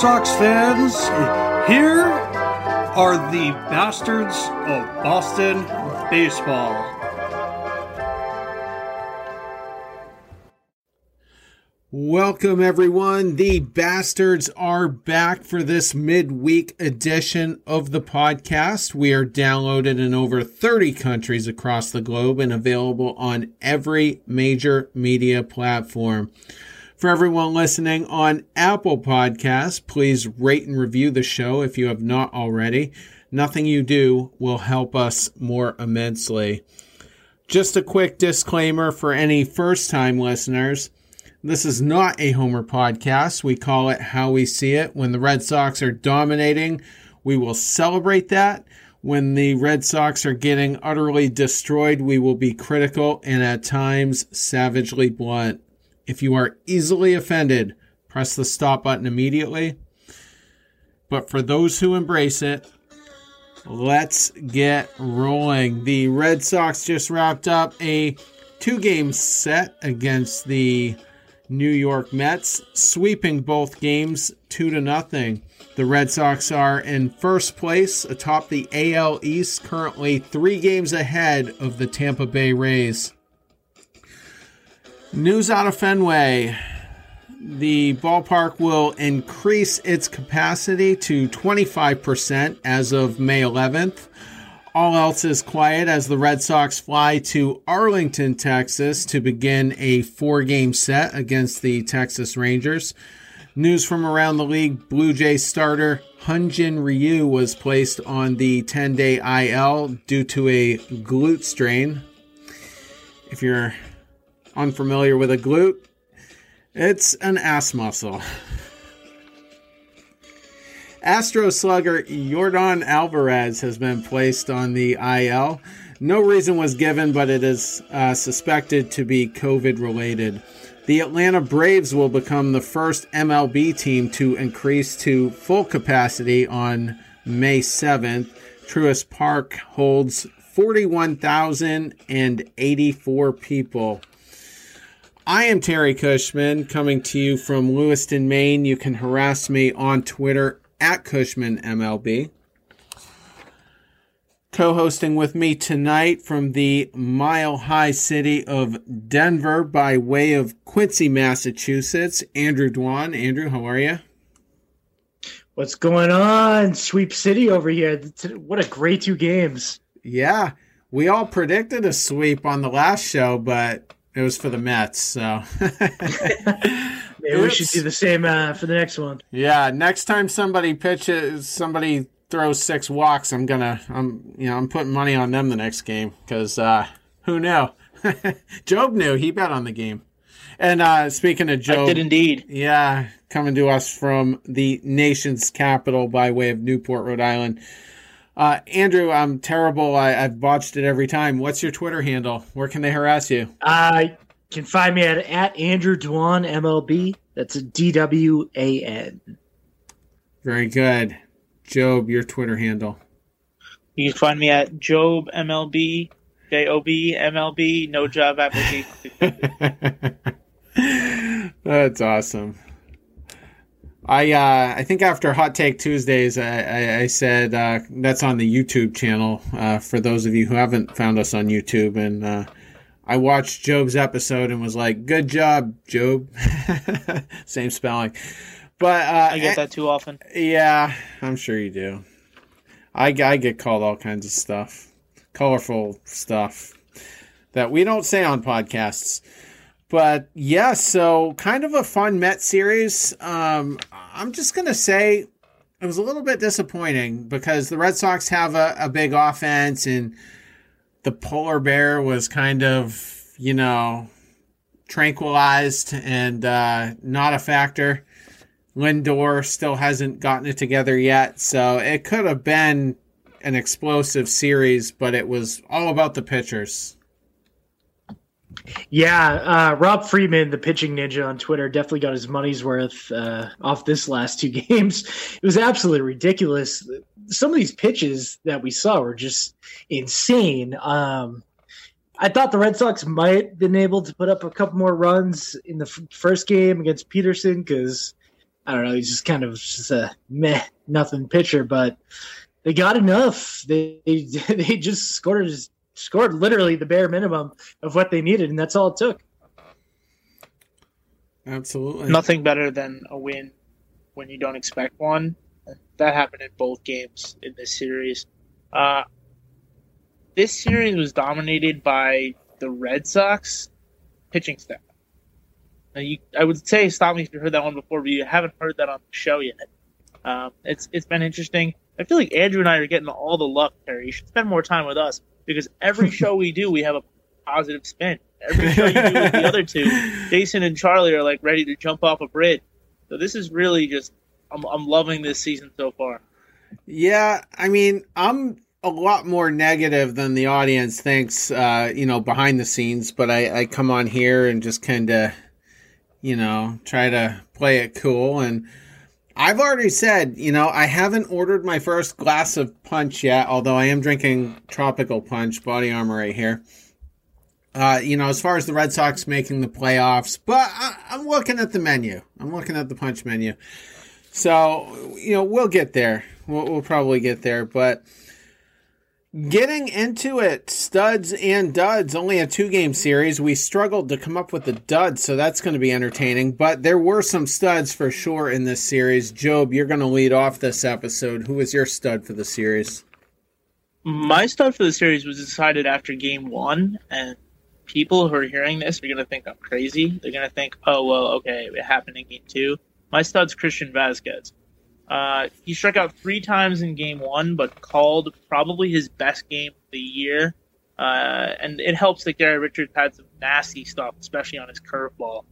Sox fans. Here are the bastards of Boston baseball. Welcome, everyone. The bastards are back for this midweek edition of the podcast. We are downloaded in over 30 countries across the globe and available on every major media platform. For everyone listening on Apple Podcasts, please rate and review the show if you have not already. Nothing you do will help us more immensely. Just a quick disclaimer for any first time listeners. This is not a Homer podcast. We call it How We See It. When the Red Sox are dominating, we will celebrate that. When the Red Sox are getting utterly destroyed, we will be critical and at times savagely blunt. If you are easily offended, press the stop button immediately. But for those who embrace it, let's get rolling. The Red Sox just wrapped up a two game set against the New York Mets, sweeping both games 2 to nothing. The Red Sox are in first place atop the AL East, currently 3 games ahead of the Tampa Bay Rays. News out of Fenway. The ballpark will increase its capacity to 25% as of May 11th. All else is quiet as the Red Sox fly to Arlington, Texas to begin a four game set against the Texas Rangers. News from around the league Blue Jays starter Hyun-Jin Ryu was placed on the 10 day IL due to a glute strain. If you're unfamiliar with a glute, it's an ass muscle. Astro slugger Yordan Alvarez has been placed on the IL. No reason was given, but it is uh, suspected to be COVID related. The Atlanta Braves will become the first MLB team to increase to full capacity on May 7th. Truist Park holds 41,084 people. I am Terry Cushman coming to you from Lewiston, Maine. You can harass me on Twitter at Cushman MLB. Co hosting with me tonight from the mile high city of Denver by way of Quincy, Massachusetts, Andrew Dwan. Andrew, how are you? What's going on? Sweep City over here. What a great two games. Yeah. We all predicted a sweep on the last show, but it was for the Mets, so maybe we should do the same uh, for the next one. Yeah, next time somebody pitches, somebody throws six walks, I'm gonna, I'm, you know, I'm putting money on them the next game because uh, who knew? Job knew. He bet on the game. And uh, speaking of Job, I did indeed. Yeah, coming to us from the nation's capital by way of Newport, Rhode Island. Uh, Andrew, I'm terrible. I, have botched it every time. What's your Twitter handle? Where can they harass you? Uh, can find me at, at Andrew Dwan MLB. That's a D W A N. Very good. Job, your Twitter handle. You can find me at Job MLB, J O B MLB, no job application. That's awesome. I uh, I think after Hot Take Tuesdays, I, I, I said uh, that's on the YouTube channel uh, for those of you who haven't found us on YouTube. And uh, I watched Job's episode and was like, "Good job, Job." Same spelling, but uh, I get that too often. Yeah, I'm sure you do. I I get called all kinds of stuff, colorful stuff that we don't say on podcasts. But yeah, so kind of a fun Met series. Um, I'm just gonna say it was a little bit disappointing because the Red Sox have a, a big offense and the polar bear was kind of, you know, tranquilized and uh, not a factor. Lindor still hasn't gotten it together yet, so it could have been an explosive series, but it was all about the pitchers. Yeah, uh, Rob Friedman, the pitching ninja on Twitter, definitely got his money's worth uh, off this last two games. It was absolutely ridiculous. Some of these pitches that we saw were just insane. Um, I thought the Red Sox might have been able to put up a couple more runs in the f- first game against Peterson because I don't know. He's just kind of just a meh, nothing pitcher, but they got enough. They they, they just scored scored literally the bare minimum of what they needed, and that's all it took. Absolutely, nothing better than a win when you don't expect one. That happened in both games in this series. Uh, this series was dominated by the Red Sox pitching staff. Now you, I would say, stop me if you heard that one before, but you haven't heard that on the show yet. Um, it's it's been interesting. I feel like Andrew and I are getting all the luck, Terry. You should spend more time with us because every show we do, we have a positive spin. Every show you do with the other two, Jason and Charlie are like ready to jump off a bridge. So this is really just, I'm, I'm loving this season so far. Yeah, I mean, I'm a lot more negative than the audience thinks, uh, you know, behind the scenes, but I, I come on here and just kind of, you know, try to play it cool. And I've already said, you know, I haven't ordered my first glass of punch yet, although I am drinking tropical punch, body armor right here. Uh, you know, as far as the Red Sox making the playoffs, but I, I'm looking at the menu. I'm looking at the punch menu. So, you know, we'll get there. We'll, we'll probably get there, but Getting into it, studs and duds, only a two game series. We struggled to come up with the duds, so that's going to be entertaining. But there were some studs for sure in this series. Job, you're going to lead off this episode. Who was your stud for the series? My stud for the series was decided after game one, and people who are hearing this are going to think I'm crazy. They're going to think, oh, well, okay, it happened in game two. My stud's Christian Vazquez. Uh, he struck out three times in game one, but called probably his best game of the year. Uh, and it helps that Gary Richards had some nasty stuff, especially on his curveball.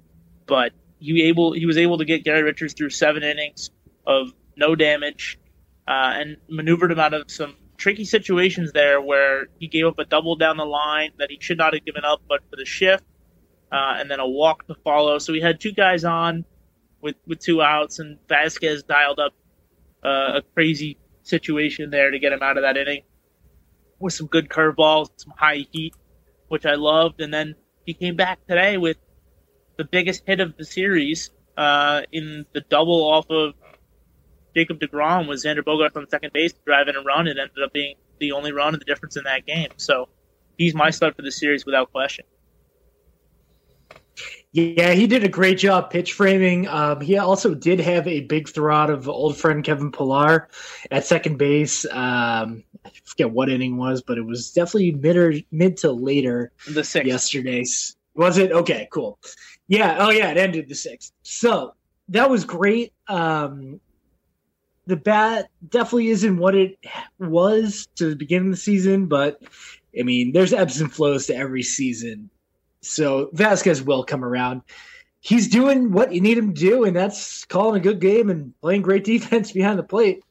But he able he was able to get Gary Richards through seven innings of no damage, uh, and maneuvered him out of some tricky situations there where he gave up a double down the line that he should not have given up, but for the shift, uh, and then a walk to follow. So he had two guys on with with two outs, and Vazquez dialed up uh, a crazy situation there to get him out of that inning with some good curveballs, some high heat, which I loved. And then he came back today with the biggest hit of the series uh, in the double off of Jacob DeGrom was Xander Bogaerts on second base driving a run. It ended up being the only run of the difference in that game. So he's my stud for the series without question. Yeah, he did a great job pitch framing. Um, he also did have a big throw out of old friend Kevin Pillar at second base. Um, I forget what inning was, but it was definitely mid or mid to later. The sixth yesterday's was it? Okay, cool. Yeah. Oh yeah, it ended the sixth. So that was great. Um, the bat definitely isn't what it was to the beginning of the season, but I mean, there's ebbs and flows to every season. So Vazquez will come around. He's doing what you need him to do, and that's calling a good game and playing great defense behind the plate.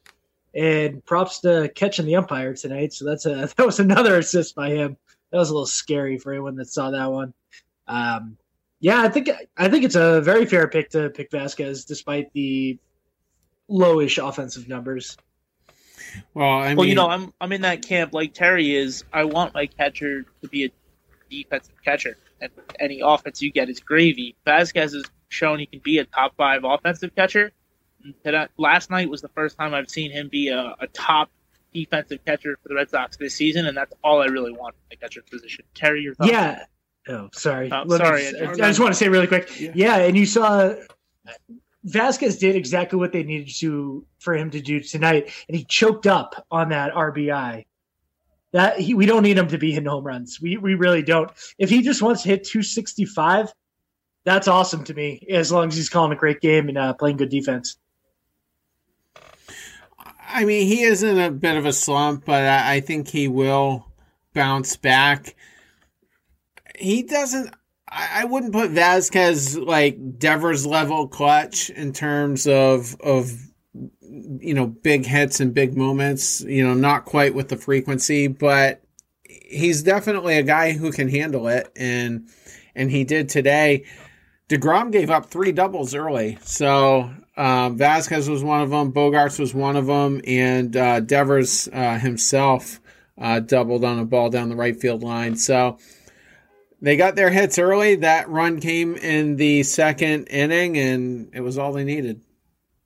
And props to catching the umpire tonight. So that's a that was another assist by him. That was a little scary for anyone that saw that one. Um, yeah, I think I think it's a very fair pick to pick Vazquez, despite the lowish offensive numbers. Well, I mean, well, you know, I'm I'm in that camp like Terry is. I want my catcher to be a defensive catcher and any offense you get is gravy. Vazquez has shown he can be a top five offensive catcher. last night was the first time I've seen him be a, a, top defensive catcher for the Red Sox this season, and that's all I really want in the catcher position. Terry, your thoughts? Yeah. Oh, sorry. Oh, sorry. Me, I, I just want to say really quick. Yeah. yeah, and you saw Vazquez did exactly what they needed to for him to do tonight, and he choked up on that RBI that he, we don't need him to be hitting home runs. We we really don't. If he just wants to hit 265, that's awesome to me. As long as he's calling a great game and uh, playing good defense. I mean, he is in a bit of a slump, but I, I think he will bounce back. He doesn't. I, I wouldn't put Vazquez like Devers level clutch in terms of of you know, big hits and big moments, you know, not quite with the frequency, but he's definitely a guy who can handle it. And, and he did today. DeGrom gave up three doubles early. So, uh, Vazquez was one of them. Bogaerts was one of them. And, uh, Devers, uh, himself, uh, doubled on a ball down the right field line. So, they got their hits early. That run came in the second inning, and it was all they needed.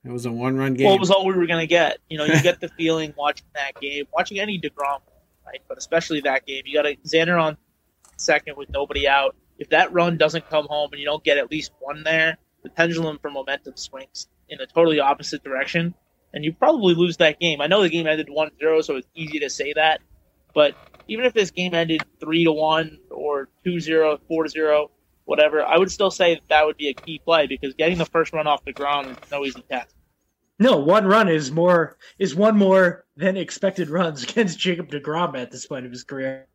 It was a one-run game. Well, it was all we were going to get. You know, you get the feeling watching that game, watching any Degrom, right? But especially that game, you got a Xander on second with nobody out. If that run doesn't come home and you don't get at least one there, the pendulum for momentum swings in a totally opposite direction, and you probably lose that game. I know the game ended 1-0, so it's easy to say that, but even if this game ended three to one or 2-0, 4-0, whatever, I would still say that, that would be a key play because getting the first run off the ground is no easy task. No, one run is more is one more than expected runs against Jacob Degrom at this point of his career.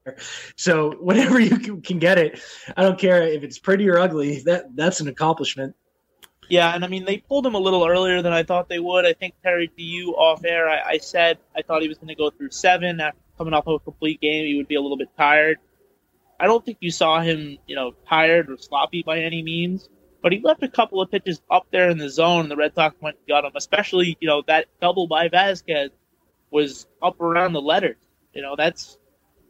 So whenever you can get it, I don't care if it's pretty or ugly. That that's an accomplishment. Yeah, and I mean they pulled him a little earlier than I thought they would. I think Terry to you off air, I, I said I thought he was going to go through seven after coming off of a complete game. He would be a little bit tired. I don't think you saw him, you know, tired or sloppy by any means but he left a couple of pitches up there in the zone, and the Red Sox went and got him. Especially, you know, that double by Vazquez was up around the letters. You know, that's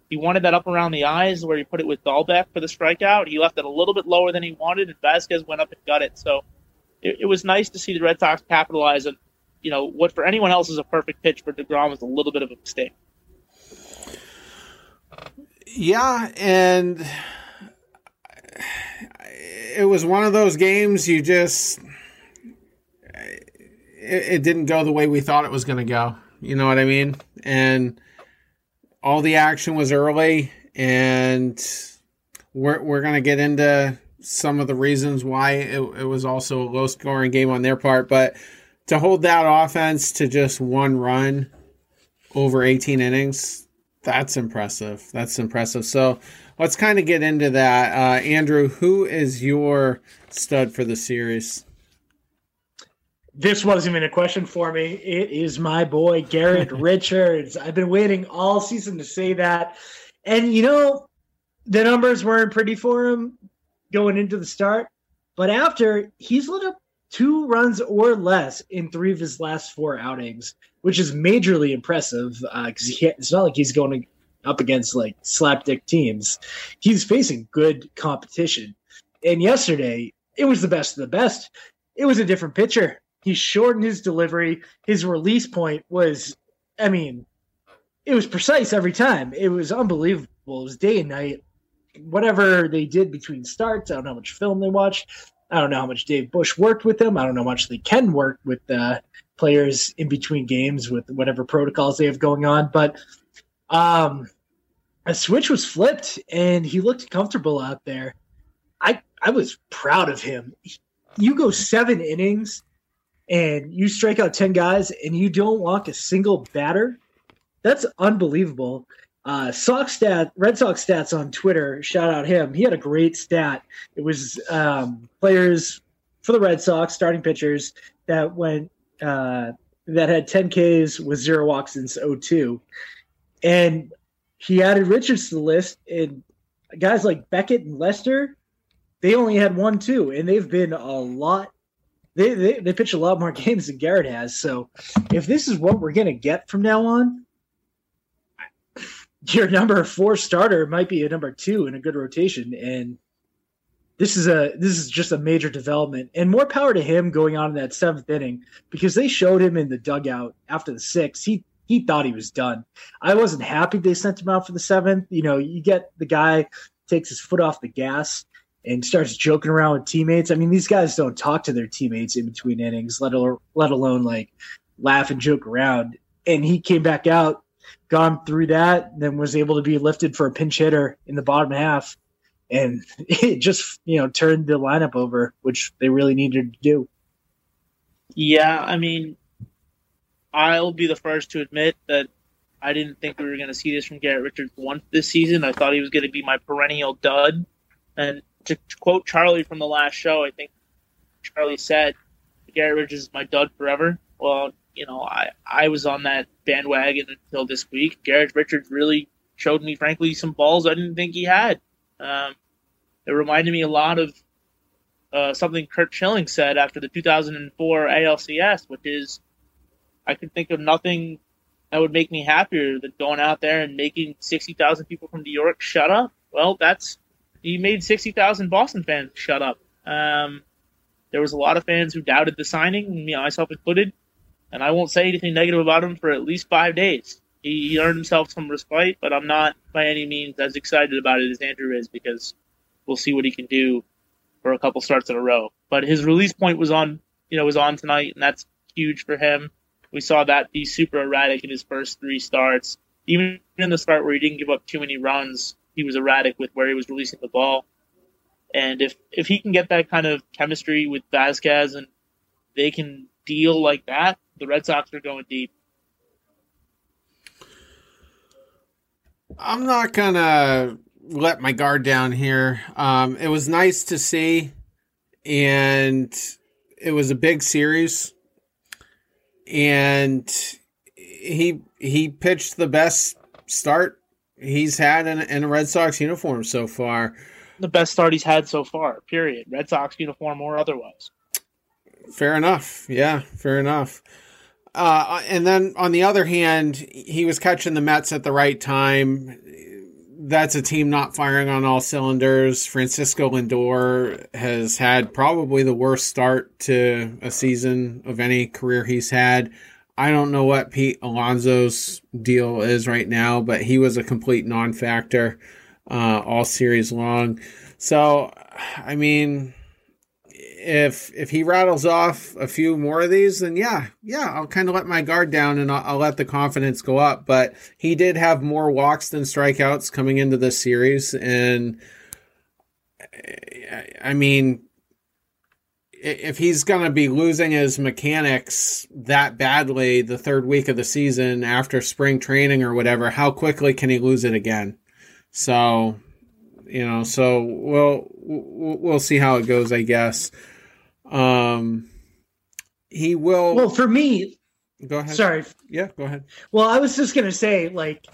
he wanted that up around the eyes where he put it with Dalbec for the strikeout. He left it a little bit lower than he wanted, and Vazquez went up and got it. So it, it was nice to see the Red Sox capitalize on, you know, what for anyone else is a perfect pitch for Degrom was a little bit of a mistake. Yeah, and it was one of those games you just it, it didn't go the way we thought it was going to go. You know what I mean? And all the action was early, and we're we're going to get into some of the reasons why it, it was also a low scoring game on their part, but to hold that offense to just one run over 18 innings, that's impressive. That's impressive. So let's kind of get into that. Uh, Andrew, who is your stud for the series? This wasn't even a question for me. It is my boy Garrett Richards. I've been waiting all season to say that. And you know, the numbers weren't pretty for him going into the start, but after he's lit up two runs or less in three of his last four outings, which is majorly impressive because uh, it's not like he's going up against like slapdick teams. He's facing good competition. And yesterday, it was the best of the best. It was a different pitcher. He shortened his delivery. His release point was, I mean, it was precise every time. It was unbelievable. It was day and night. Whatever they did between starts, I don't know how much film they watched. I don't know how much Dave Bush worked with them. I don't know how much they can work with uh, players in between games with whatever protocols they have going on. But um, a switch was flipped and he looked comfortable out there. I I was proud of him. You go seven innings and you strike out ten guys and you don't walk a single batter. That's unbelievable. Uh, Sox stat, Red Sox stats on Twitter. Shout out him. He had a great stat. It was um, players for the Red Sox, starting pitchers that went uh, that had 10 Ks with zero walks since 02. And he added Richards to the list, and guys like Beckett and Lester, they only had one two, and they've been a lot. They, they they pitch a lot more games than Garrett has. So if this is what we're gonna get from now on, your number four starter might be a number two in a good rotation, and this is a this is just a major development and more power to him going on in that seventh inning because they showed him in the dugout after the sixth. He he thought he was done. I wasn't happy they sent him out for the seventh. You know, you get the guy takes his foot off the gas and starts joking around with teammates. I mean, these guys don't talk to their teammates in between innings, let alone, let alone like laugh and joke around. And he came back out, gone through that, then was able to be lifted for a pinch hitter in the bottom half. And it just, you know, turned the lineup over, which they really needed to do. Yeah, I mean, I'll be the first to admit that I didn't think we were going to see this from Garrett Richards once this season. I thought he was going to be my perennial dud. And to, quote Charlie from the last show, I think Charlie said, Garrett Richards is my dud forever. Well, you know, I, I was on that bandwagon until this week. Garrett Richards really showed me, frankly, some balls I didn't think he had. Um, it reminded me a lot of uh, something Curt Schilling said after the 2004 ALCS, which is I could think of nothing that would make me happier than going out there and making 60,000 people from New York shut up. Well, that's he made 60,000 Boston fans shut up. Um, There was a lot of fans who doubted the signing, me myself included, and I won't say anything negative about him for at least five days. He, earned himself some respite, but I'm not by any means as excited about it as Andrew is because we'll see what he can do for a couple starts in a row. But his release point was on, you know, was on tonight, and that's huge for him. We saw that be super erratic in his first three starts. Even in the start where he didn't give up too many runs, he was erratic with where he was releasing the ball. And if if he can get that kind of chemistry with Vazquez and they can deal like that, the Red Sox are going deep. I'm not gonna let my guard down here. Um, it was nice to see, and it was a big series, and he he pitched the best start he's had in, in a Red Sox uniform so far. The best start he's had so far. Period. Red Sox uniform or otherwise. Fair enough. Yeah, fair enough. Uh, and then on the other hand, he was catching the Mets at the right time. That's a team not firing on all cylinders. Francisco Lindor has had probably the worst start to a season of any career he's had. I don't know what Pete Alonso's deal is right now, but he was a complete non factor uh, all series long. So, I mean, if if he rattles off a few more of these, then yeah, yeah, I'll kind of let my guard down and I'll, I'll, let the confidence go up. But he did have more walks than strikeouts coming into this series, and I mean, if he's going to be losing his mechanics that badly the third week of the season after spring training or whatever, how quickly can he lose it again? So, you know, so we'll we'll see how it goes, I guess. Um, he will. Well, for me, go ahead. Sorry. Yeah, go ahead. Well, I was just gonna say, like,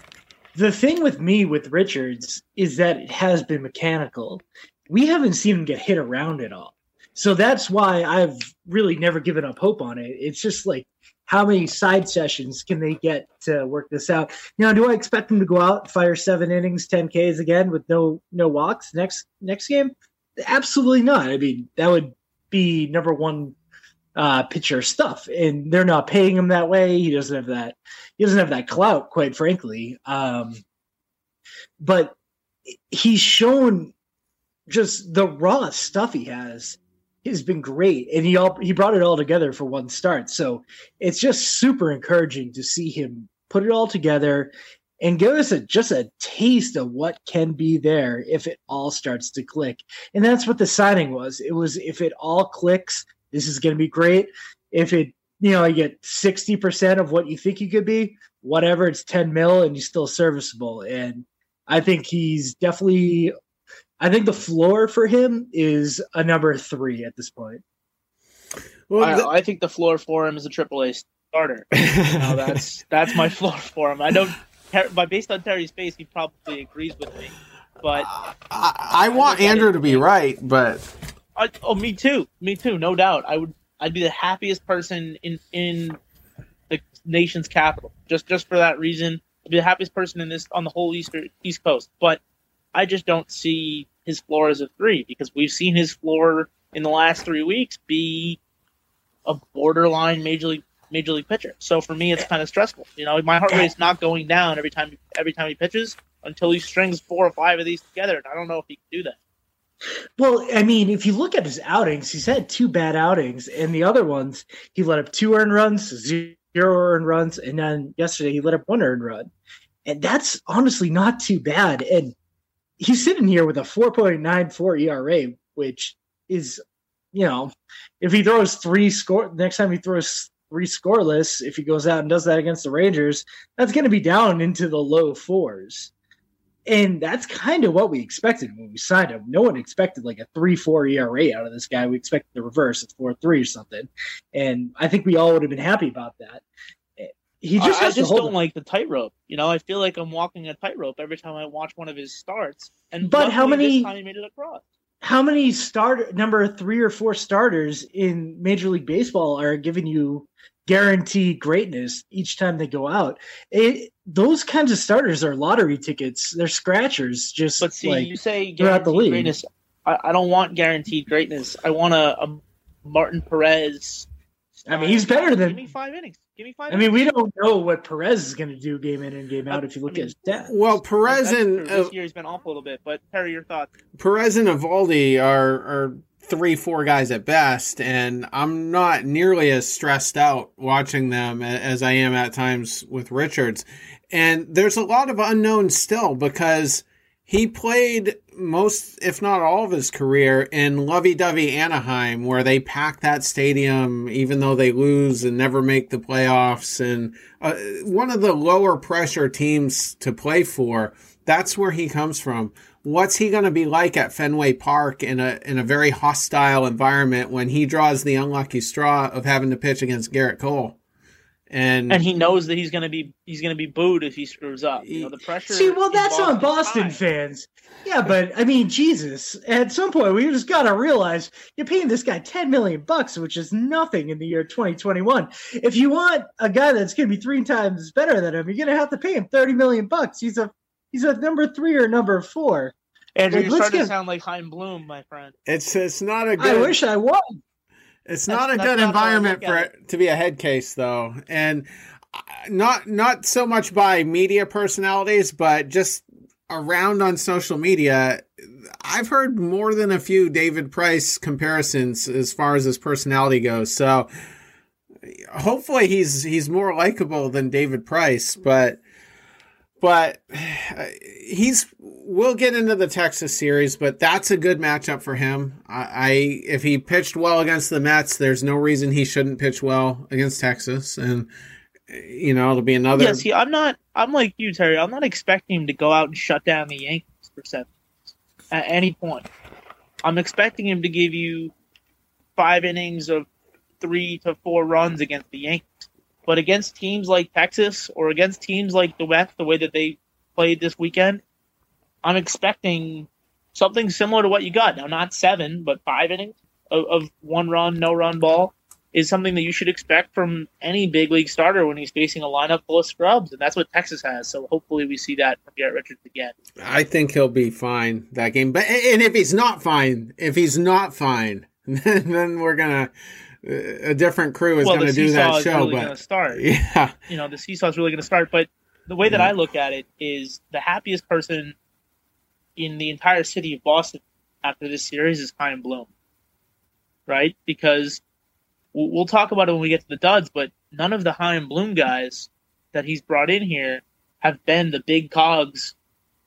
the thing with me with Richards is that it has been mechanical. We haven't seen him get hit around at all. So that's why I've really never given up hope on it. It's just like how many side sessions can they get to work this out? Now, do I expect them to go out fire seven innings, ten Ks again with no no walks next next game? Absolutely not. I mean, that would be number one uh, pitcher stuff, and they're not paying him that way. He doesn't have that. He doesn't have that clout, quite frankly. Um, but he's shown just the raw stuff he has has been great, and he all he brought it all together for one start. So it's just super encouraging to see him put it all together and give us a just a taste of what can be there if it all starts to click. And that's what the signing was. It was if it all clicks, this is going to be great. If it you know you get sixty percent of what you think you could be, whatever, it's ten mil and you're still serviceable. And I think he's definitely I think the floor for him is a number three at this point. Well, I, I think the floor for him is a triple A starter. you know, that's that's my floor for him. I don't, but based on Terry's face, he probably agrees with me. But I, I want Andrew to be right, but I, oh, me too, me too, no doubt. I would, I'd be the happiest person in in the nation's capital just just for that reason. I'd be the happiest person in this on the whole East East Coast, but I just don't see his floor as a three because we've seen his floor in the last three weeks be a borderline major league major league pitcher. So for me, it's kind of stressful. You know, my heart rate's not going down every time every time he pitches until he strings four or five of these together, and I don't know if he can do that. Well, I mean, if you look at his outings, he's had two bad outings, and the other ones he let up two earned runs, zero earned runs, and then yesterday he let up one earned run, and that's honestly not too bad. And he's sitting here with a 4.94 ERA, which is, you know, if he throws three score next time he throws three scoreless, if he goes out and does that against the Rangers, that's going to be down into the low fours. And that's kind of what we expected when we signed him. No one expected like a 3 4 ERA out of this guy. We expected the reverse, it's 4 3 or something. And I think we all would have been happy about that. He just I, I just don't it. like the tightrope. You know, I feel like I'm walking a tightrope every time I watch one of his starts. And but how many time he made it across? How many start number three or four starters in Major League Baseball are giving you guaranteed greatness each time they go out? It, those kinds of starters are lottery tickets. They're scratchers. Just but see, like you say guaranteed greatness. I, I, don't want guaranteed greatness. I want a, a Martin Perez. I mean, he's better than. Give me five innings. Give me five. I mean, we don't know what Perez is going to do game in and game out. If you look I mean, at his stats, Well, Perez That's and true. this uh, year he's been off a little bit. But Terry, your thoughts? Perez and Eovaldi are are three, four guys at best, and I'm not nearly as stressed out watching them as I am at times with Richards. And there's a lot of unknowns still because he played most, if not all of his career in lovey-dovey Anaheim, where they pack that stadium even though they lose and never make the playoffs, and uh, one of the lower pressure teams to play for. That's where he comes from what's he going to be like at Fenway Park in a in a very hostile environment when he draws the unlucky straw of having to pitch against Gerrit Cole? And, And he knows that he's gonna be he's gonna be booed if he screws up. You know the pressure. see, well, in that's on Boston high. fans. Yeah, but I mean, Jesus, at some point we just got to realize you're paying this guy 10 million bucks, which is nothing in the year 2021. If you want a guy that's going to be three times better than him, you're going to have to pay him 30 million bucks. He's a he's a number 3 or number 4. Andrew, Like, you're starting get- to sound like Chaim Bloom, my friend. it's it's not a I good I wish I was. It's That's- not a good not environment for it to be a head case though, and uh, not not so much by media personalities, but just around on social media. I've heard more than a few David Price comparisons as far as his personality goes. So hopefully he's he's more likable than David Price, but but he's we'll get into the Texas series, but that's a good matchup for him. I, I if he pitched well against the Mets, there's no reason he shouldn't pitch well against Texas, and you know it'll be another. Yeah, see, I'm not. I'm like you, Terry. I'm not expecting him to go out and shut down the Yankees for seven at any point. I'm expecting him to give you five innings of three to four runs against the Yankees. But against teams like Texas or against teams like the West, the way that they played this weekend, I'm expecting something similar to what you got. Now, not seven, but five innings of, of one run, no run ball is something that you should expect from any big league starter when he's facing a lineup full of scrubs, and that's what Texas has. So hopefully we see that from Garrett Richards again. I think he'll be fine that game. But and if he's not fine, if he's not fine, then we're gonna a different crew is well, gonna do that show. really But start. yeah, You know, the seesaw is really going to start. But the way that Yeah. I look at it is the happiest person in the entire city of Boston after this series is Chaim Bloom, right? Because we'll, talk about it when we get to the duds, but none of the Chaim Bloom guys that he's brought in here have been the big cogs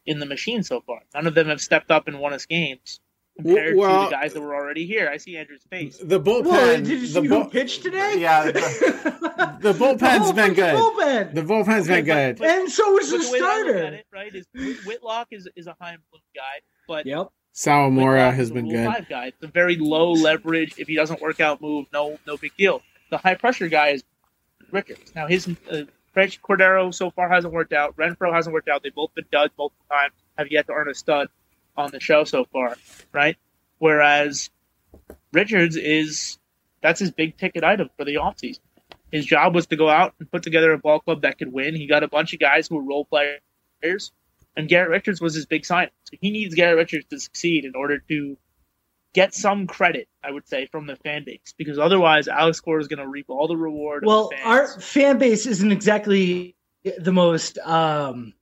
in the machine so far. None of them have stepped up and won us games compared Well- to the guys that were already here. I see Andrew's face. the bullpen. Well, did you the see bull- who pitched today? Yeah, the, the bullpen's been good. Bullpen. The bullpen's Okay, been but- good. but- and so was But the the way that I look at starter. it, right, is Whitlock is is a Chaim Bloom guy, but Yep. Sawamura Whitlock has been good. Five guy. It's a very low leverage. If he doesn't work out, move. No, no big deal. The high pressure guy is Richards. Now his uh, Franchy Cordero so far hasn't worked out. Renfroe hasn't worked out. They've both been duds multiple times. Have yet to earn a stud on the show so far, right? Whereas Richards is that's his big ticket item for the offseason. His job was to go out and put together a ball club that could win. He got a bunch of guys who were role players, and Garrett Richards was his big sign. So he needs Garrett Richards to succeed in order to get some credit, I would say, from the fan base, because otherwise Alex Cora is going to reap all the reward. of Well, the our fan base isn't exactly the most um,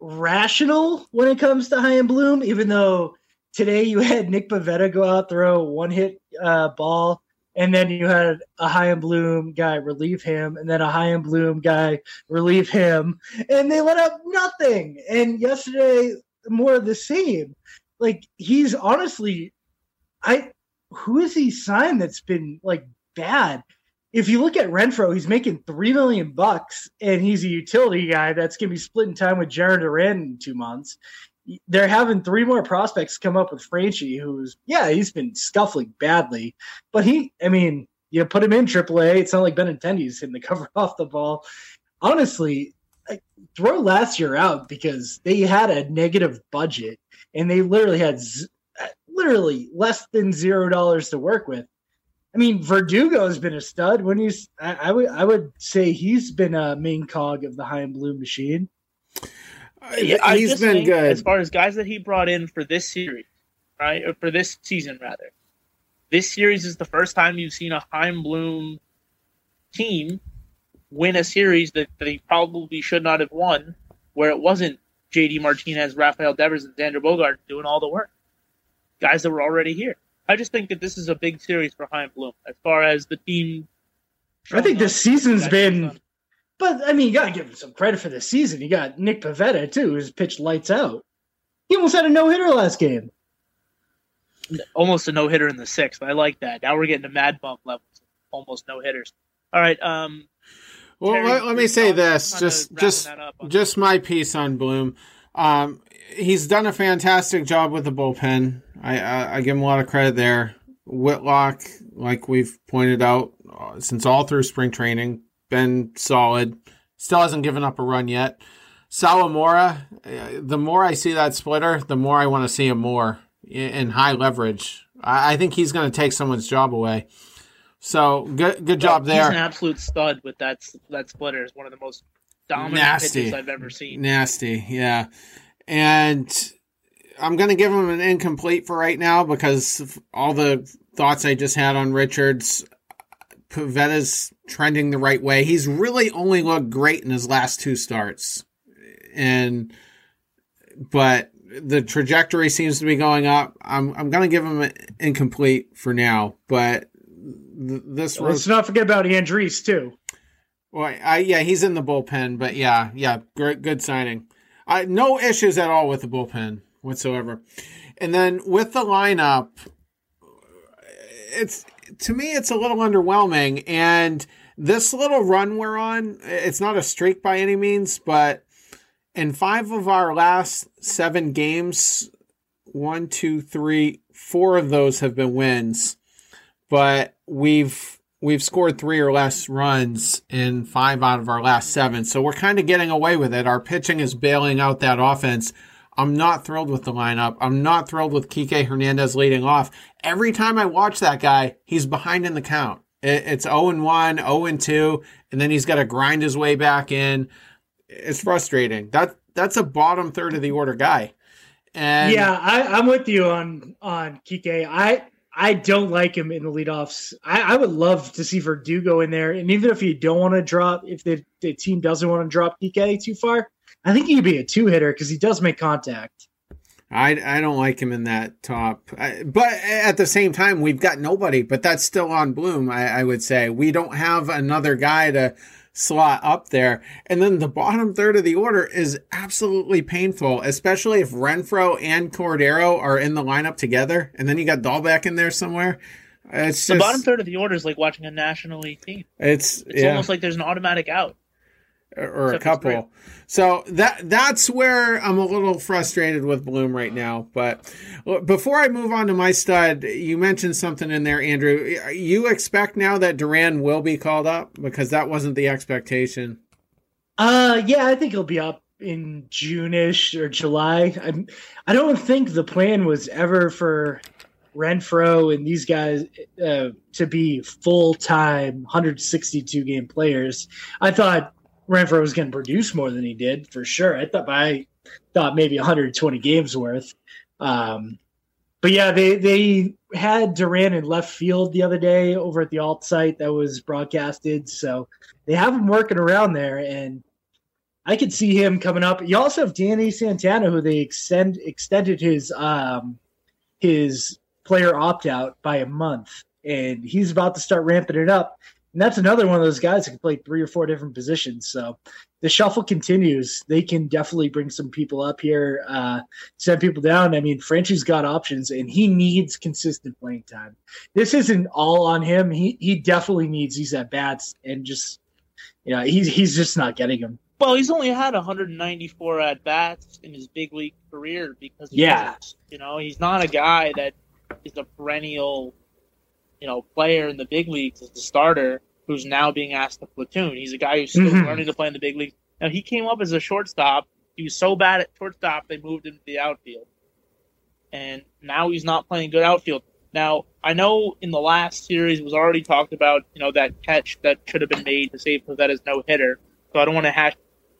rational when it comes to Chaim Bloom, even though today you had Nick Pivetta go out throw one hit uh, ball, and then you had a Chaim Bloom guy relieve him, and then a Chaim Bloom guy relieve him, and they let up nothing. And yesterday, more of the same. Like he's honestly, I who is he signed that's been like bad? If you look at Renfroe, he's making three million bucks, and he's a utility guy that's going to be splitting time with Jarren Duran in two months. They're having three more prospects come up with Franchy, who's yeah, he's been scuffling badly, but he, I mean, you put him in AAA. It's not like Benintendi's hitting the cover off the ball. Honestly, throw last year out because they had a negative budget and they literally had z- uh, literally less than zero dollars to work with. I mean, Verdugo has been a stud. When he's, I, I would, I would say he's been a main cog of the Chaim Bloom machine. Yeah, I He's just been think good. as far as guys that he brought in for this series, right, or for this season rather. this series is the first time you've seen a Chaim Bloom team win a series that they probably should not have won, where it wasn't JD Martinez, Rafael Devers, and Xander Bogart doing all the work. Guys that were already here. I just think that this is a big series for Chaim Bloom as far as the team. I think this season's been, but I mean, you got to give him some credit for the season. You got Nick Pivetta too, who's pitched lights out. He almost had a no hitter last game. Almost a no hitter in the sixth. I like that. Now we're getting to mad bump levels. Almost no hitters. All right. Um, well, Terry, let, let me say this, just just that up on- just my piece on Bloom. Um, he's done a fantastic job with the bullpen. I, I I give him a lot of credit there. Whitlock, like we've pointed out, uh, since all through spring training, been solid. Still hasn't given up a run yet. Sawamura, uh, the more I see that splitter, the more I want to see him more in, in high leverage. I, I think he's going to take someone's job away. So good good job He's there. He's an absolute stud with that that splitter. Is one of the most dominant Nasty. pitches I've ever seen. Nasty, yeah. And I'm going to give him an incomplete for right now because all the thoughts I just had on Richards. Pivetta's trending the right way. He's really only looked great in his last two starts. And but the trajectory seems to be going up. I'm I'm going to give him an incomplete for now, but th- this Let's not forget about Andriese too. well, I, yeah, he's in the bullpen, but yeah, yeah, great, good signing. I no issues at all with the bullpen whatsoever. And then with the lineup, it's to me it's a little underwhelming. And this little run we're on, it's not a streak by any means, but in five of our last seven games, one, two, three, four of those have been wins, but we've we've scored three or less runs in five out of our last seven. So we're kind of getting away with it. Our pitching is bailing out that offense. I'm not thrilled with the lineup. I'm not thrilled with Kike Hernandez leading off. Every time I watch that guy, he's behind in the count. It's 0 and 1, 0 and 2, and then he's got to grind his way back in. It's frustrating. That that's a bottom third of the order guy. And yeah, I, I'm with you on on Kike. I I don't like him in the leadoffs. I, I would love to see Verdugo in there, and even if you don't want to drop, if the, the team doesn't want to drop Kike too far, I think he could be a two hitter because he does make contact. I, I don't like him in that top. I, but at the same time, we've got nobody, but that's still on Bloom, I, I would say. We don't have another guy to slot up there. And then the bottom third of the order is absolutely painful, especially if Renfroe and Cordero are in the lineup together. And then you got Dalbec in there somewhere. It's The just, bottom third of the order is like watching a National League team. it's, It's yeah. almost like there's an automatic out. Or a Except it's couple. So that that's where I'm a little frustrated with Bloom right now. But before I move on to my stud, you mentioned something in there, Andrew. You expect now that Duran will be called up because that wasn't the expectation. Uh, yeah, I think he'll be up in June-ish or July. I'm, I don't think the plan was ever for Renfroe and these guys uh, to be full-time 162 game players. I thought Renfroe was going to produce more than he did for sure. I thought I thought maybe 120 games worth. Um, but yeah, they they had Duran in left field the other day over at the alt site that was broadcasted. So they have him working around there, and I could see him coming up. You also have Danny Santana, who they extend extended his um his player opt out by a month, and he's about to start ramping it up. And that's another one of those guys that can play three or four different positions. So the shuffle continues. They can definitely bring some people up here, uh, send people down. I mean, Franchy's got options, and he needs consistent playing time. This isn't all on him. He he definitely needs these at bats, and just you know, he's he's just not getting them. Well, he's only had 194 at bats in his big league career because Yeah. you know he's not a guy that is a perennial, you know, player in the big leagues as a starter who's now being asked to platoon. He's a guy who's still Mhm. learning to play in the big leagues. Now he came up as a shortstop. He was so bad at shortstop they moved him to the outfield, and now he's not playing good outfield. Now I know in the last series it was already talked about, you know, that catch that should have been made to save Pivetta's no hitter. So I don't want to hash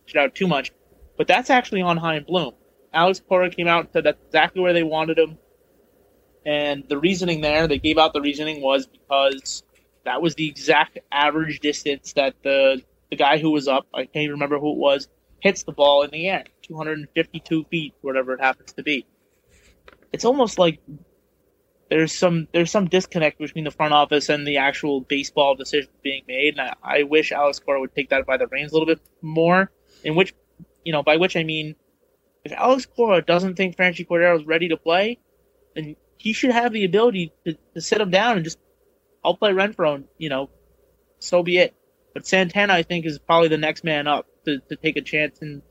it out too much, but that's actually on Chaim Bloom. Alex Cora came out and said that's exactly where they wanted him, And the reasoning there, they gave out the reasoning was because that was the exact average distance that the the guy who was up, I can't even remember who it was, hits the ball in the air, 252 feet, whatever it happens to be. It's almost like there's some there's some disconnect between the front office and the actual baseball decision being made, and I, I wish Alex Cora would take that by the reins a little bit more. In which, you know, by which I mean, if Alex Cora doesn't think Franchy Cordero is ready to play, then he should have the ability to, to sit him down and just, I'll play Renfroe, and you know, so be it. But Santana, I think, is probably the next man up to, to take a chance and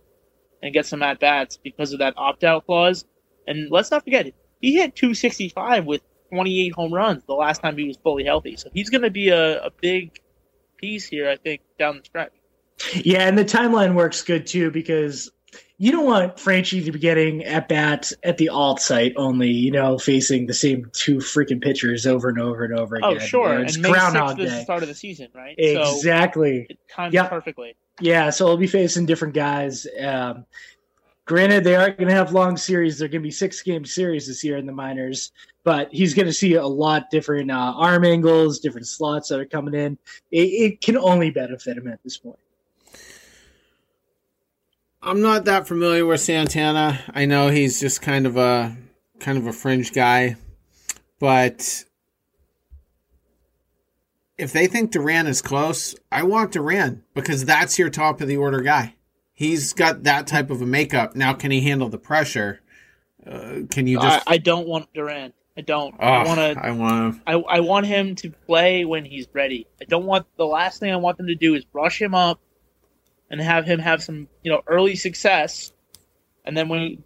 and get some at bats because of that opt out clause. And let's not forget, he hit 265 with 28 home runs the last time he was fully healthy. So he's going to be a, a big piece here, I think, down the stretch. Yeah, and the timeline works good too because you don't want Franchy to be getting at bats at the alt site only, you know, facing the same two freaking pitchers over and over and over again. Oh, sure. You know, it's and May Groundhog 6th is the start of the season, right? Exactly. So it times Yep. perfectly. Yeah, so he'll be facing different guys. Um, granted, they aren't going to have long series. They're going to be six game series this year in the minors, but he's going to see a lot different uh, arm angles, different slots that are coming in. It, it can only benefit him at this point. I'm not that familiar with Santana. I know he's just kind of a kind of a fringe guy, but if they think Duran is close, I want Duran because that's your top of the order guy. He's got that type of a makeup. Now, can he handle the pressure? Uh, can you just? I don't want Duran. I don't. Oh, I want to. I want him. I, I want him to play when he's ready. I don't want the last thing I want them to do is rush him up and have him have some you know early success, and then when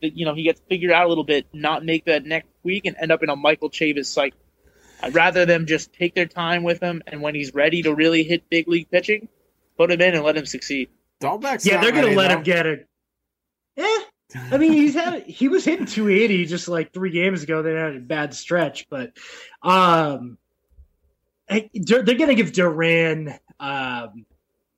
you know he gets figured out a little bit, not make that next week and end up in a Michael Chavis cycle. I'd rather them just take their time with him, and when he's ready to really hit big league pitching, put him in and let him succeed. Dalbec's yeah, they're going ready, to let though. him get it. Eh. I mean, he's had he was hitting 280 just like three games ago. They had a bad stretch, but um, they're, they're going to give Duran um,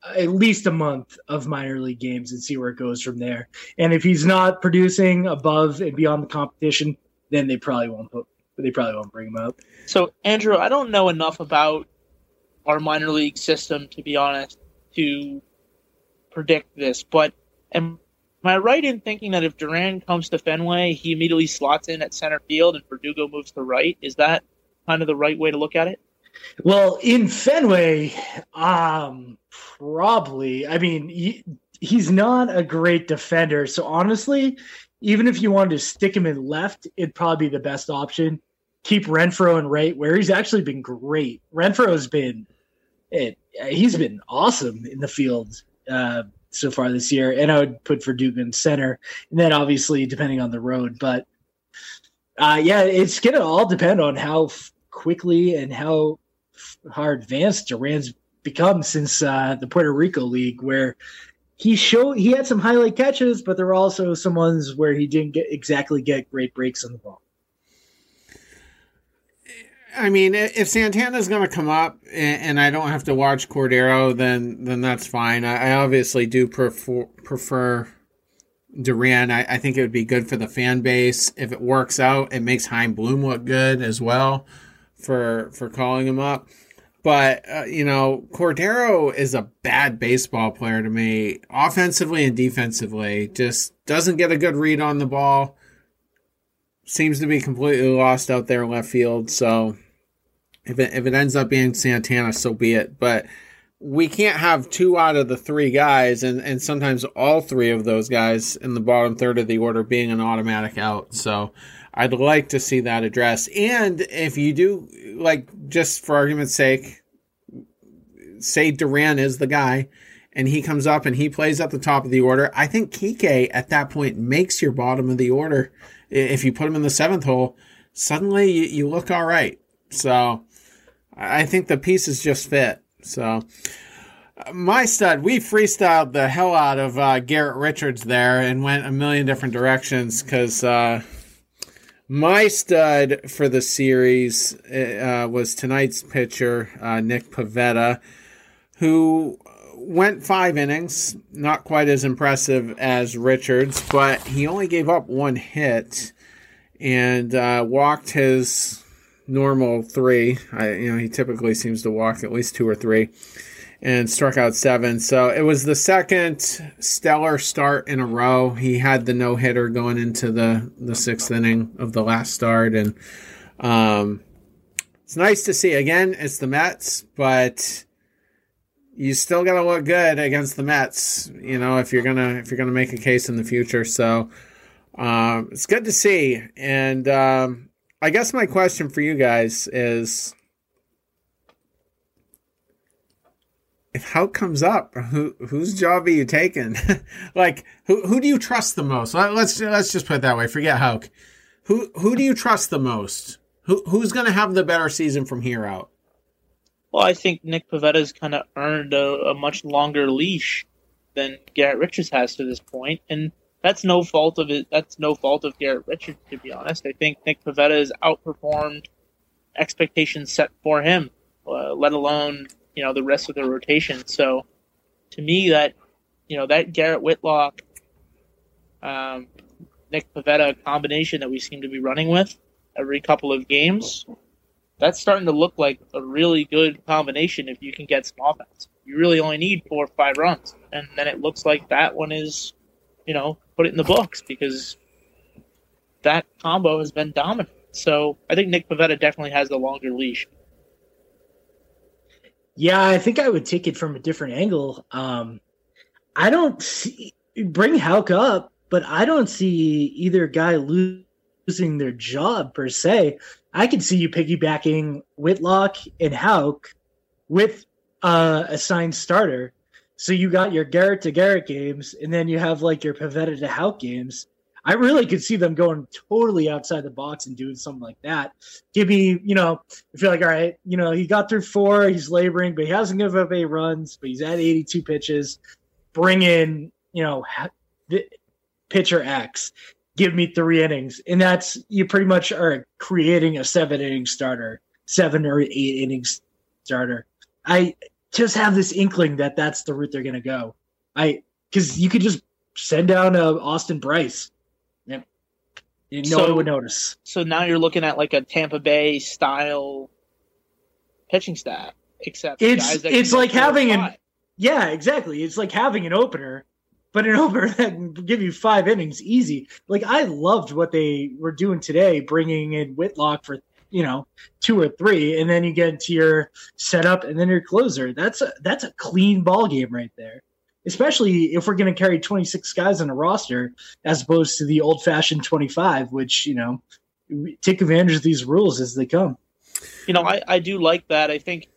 at least a month of minor league games and see where it goes from there. And if he's not producing above and beyond the competition, then they probably won't put they probably won't bring him up. So, Andrew, I don't know enough about our minor league system, to be honest, to predict this. But am, am I right in thinking that if Duran comes to Fenway, he immediately slots in at center field and Verdugo moves to right? Is that kind of the right way to look at it? Well, in Fenway, um, probably. I mean, he, he's not a great defender, so honestly, even if you wanted to stick him in left, it'd probably be the best option. Keep Renfroe in right, where he's actually been great. Renfroe's been, it, he's been awesome in the field uh, so far this year, and I would put Verdugo in center, and then obviously depending on the road, but uh, yeah, it's gonna all depend on how quickly and how how advanced Duran's become since uh, the Puerto Rico League, where he showed he had some highlight catches, but there were also some ones where he didn't get exactly get great breaks on the ball. I mean, if Santana's going to come up and, and I don't have to watch Cordero, then then that's fine. I, I obviously do prefer prefer Duran. I, I think it would be good for the fan base if it works out. It makes Chaim Bloom look good as well for for calling him up. But uh, you know, Cordero is a bad baseball player to me, offensively and defensively. Just doesn't get a good read on the ball. Seems to be completely lost out there in left field. So if it if it ends up being Santana, so be it. But we can't have two out of the three guys, and and sometimes all three of those guys in the bottom third of the order being an automatic out. So I'd like to see that addressed. And if you do, like, just for argument's sake, say Duran is the guy, and he comes up and he plays at the top of the order, I think Kike at that point makes your bottom of the order. If you put him in the seventh hole, suddenly you, you look all right. So I think the pieces just fit. So my stud, we freestyled the hell out of uh, Garrett Richards there and went a million different directions because uh, my stud for the series uh, was tonight's pitcher, uh, Nick Pivetta, who went five innings, not quite as impressive as Richards, but he only gave up one hit. and uh, walked his normal three. I, you know, he typically seems to walk at least two or three, and struck out seven. So it was the second stellar start in a row. He had the no hitter going into the the sixth inning of the last start, and um, it's nice to see. Again, it's the Mets, but you still got to look good against the Mets. You know, if you're gonna if you're gonna make a case in the future. So um, it's good to see. And um, I guess my question for you guys is. If Houck comes up, who whose job are you taking? like who who do you trust the most? Let, let's let's just put it that way. Forget Houck. Who who do you trust the most? Who who's going to have the better season from here out? Well, I think Nick Pivetta's kind of earned a, a, much longer leash than Garrett Richards has to this point, and that's no fault of it. That's no fault of Garrett Richards, to be honest. I think Nick Pavetta has outperformed expectations set for him, uh, let alone you know the rest of the rotation. So, to me, that you know that Garrett Whitlock, um, Nick Pivetta combination that we seem to be running with every couple of games that's starting to look like a really good combination if you can get some offense. You really only need four or five runs, and then it looks like that one is, you know, put it in the books because that combo has been dominant. So I think Nick Pivetta definitely has the longer leash. Yeah, I think I would take it from a different angle. Um, I don't see, bring Houck up, but I don't see either guy losing their job per se. I can see you piggybacking Whitlock and Houck with uh, a signed starter. So you got your Garrett to Garrett games, and then you have like your Pivetta to Houck games. I really could see them going totally outside the box and doing something like that. Give me, you know, I feel like, all right, you know, he got through four, he's laboring, but he hasn't given up eight runs, but he's at 82 pitches. Bring in, you know, pitcher X give me three innings. And that's you pretty much are creating a seven inning starter, seven or eight innings starter. I just have this inkling that that's the route they're going to go. I because you could just send down a uh, Austin Brice. Yeah, no so, one would notice. So now you're looking at like a Tampa Bay style pitching staff, except it's it's like having an yeah exactly. It's like having an opener but an opener that can give you five innings easy. Like I loved what they were doing today, bringing in Whitlock for you know two or three, and then you get to your setup and then your closer. That's a that's a clean ball game right there. Especially if we're going to carry 26 guys on a roster as opposed to the old fashioned 25, which you know take advantage of these rules as they come. You know, I, I do like that. I think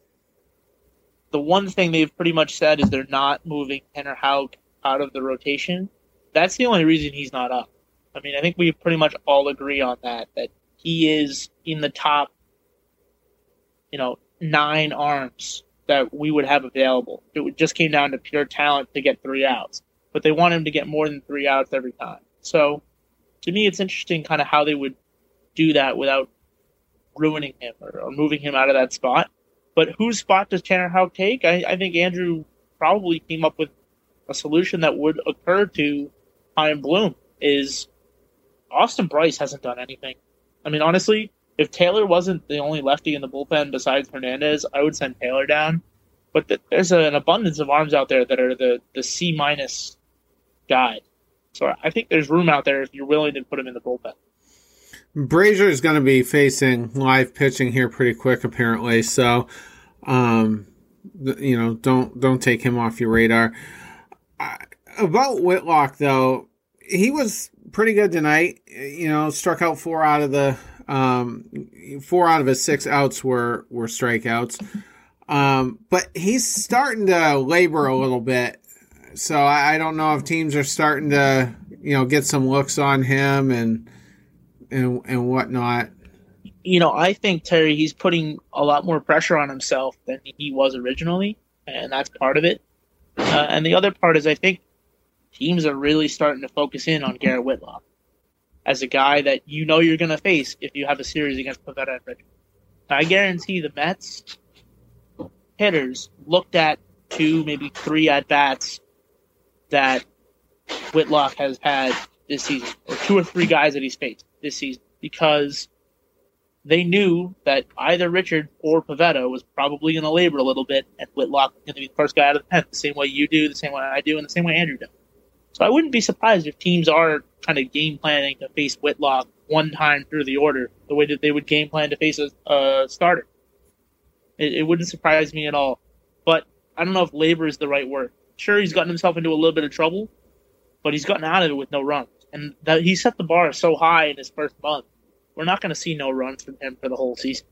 the one thing they've pretty much said is they're not moving Tanner Houck out of the rotation, that's the only reason he's not up. I mean, I think we pretty much all agree on that, that he is in the top, you know, nine arms that we would have available. It just came down to pure talent to get three outs, but they want him to get more than three outs every time. So to me, it's interesting kind of how they would do that without ruining him or, or moving him out of that spot. But whose spot does Tanner Houck take? I, I think Andrew probably came up with a solution that would occur to Chaim Bloom is Austin Brice hasn't done anything. I mean, honestly, if Taylor wasn't the only lefty in the bullpen besides Hernandez, I would send Taylor down. But th- there's an abundance of arms out there that are the, the C minus guy. So I think there's room out there if you're willing to put him in the bullpen. Brazier is going to be facing live pitching here pretty quick, apparently. So, um, you know, don't don't take him off your radar about Whitlock though, he was pretty good tonight. You know, struck out four out of the um, four out of his six outs were were strikeouts. Um, but he's starting to labor a little bit. So I, I, don't know if teams are starting to, you know, get some looks on him and and and whatnot. You know, I think Terry he's putting a lot more pressure on himself than he was originally, and that's part of it. Uh, and the other part is I think teams are really starting to focus in on Garrett Whitlock as a guy that you know you're going to face if you have a series against Pivetta and Richards. I guarantee the Mets hitters looked at two, maybe three at bats that Whitlock has had this season, or two or three guys that he's faced this season. because they knew that either Richard or Pivetta was probably going to labor a little bit, and Whitlock was going to be the first guy out of the pen, the same way you do, the same way I do, and the same way Andrew does. So I wouldn't be surprised if teams are kind of game planning to face Whitlock one time through the order, the way that they would game plan to face a, a starter. It, it wouldn't surprise me at all. But I don't know if labor is the right word. Sure, he's gotten himself into a little bit of trouble, but he's gotten out of it with no runs. And that he set the bar so high in his first month. We're not going to see no runs from him for the whole season.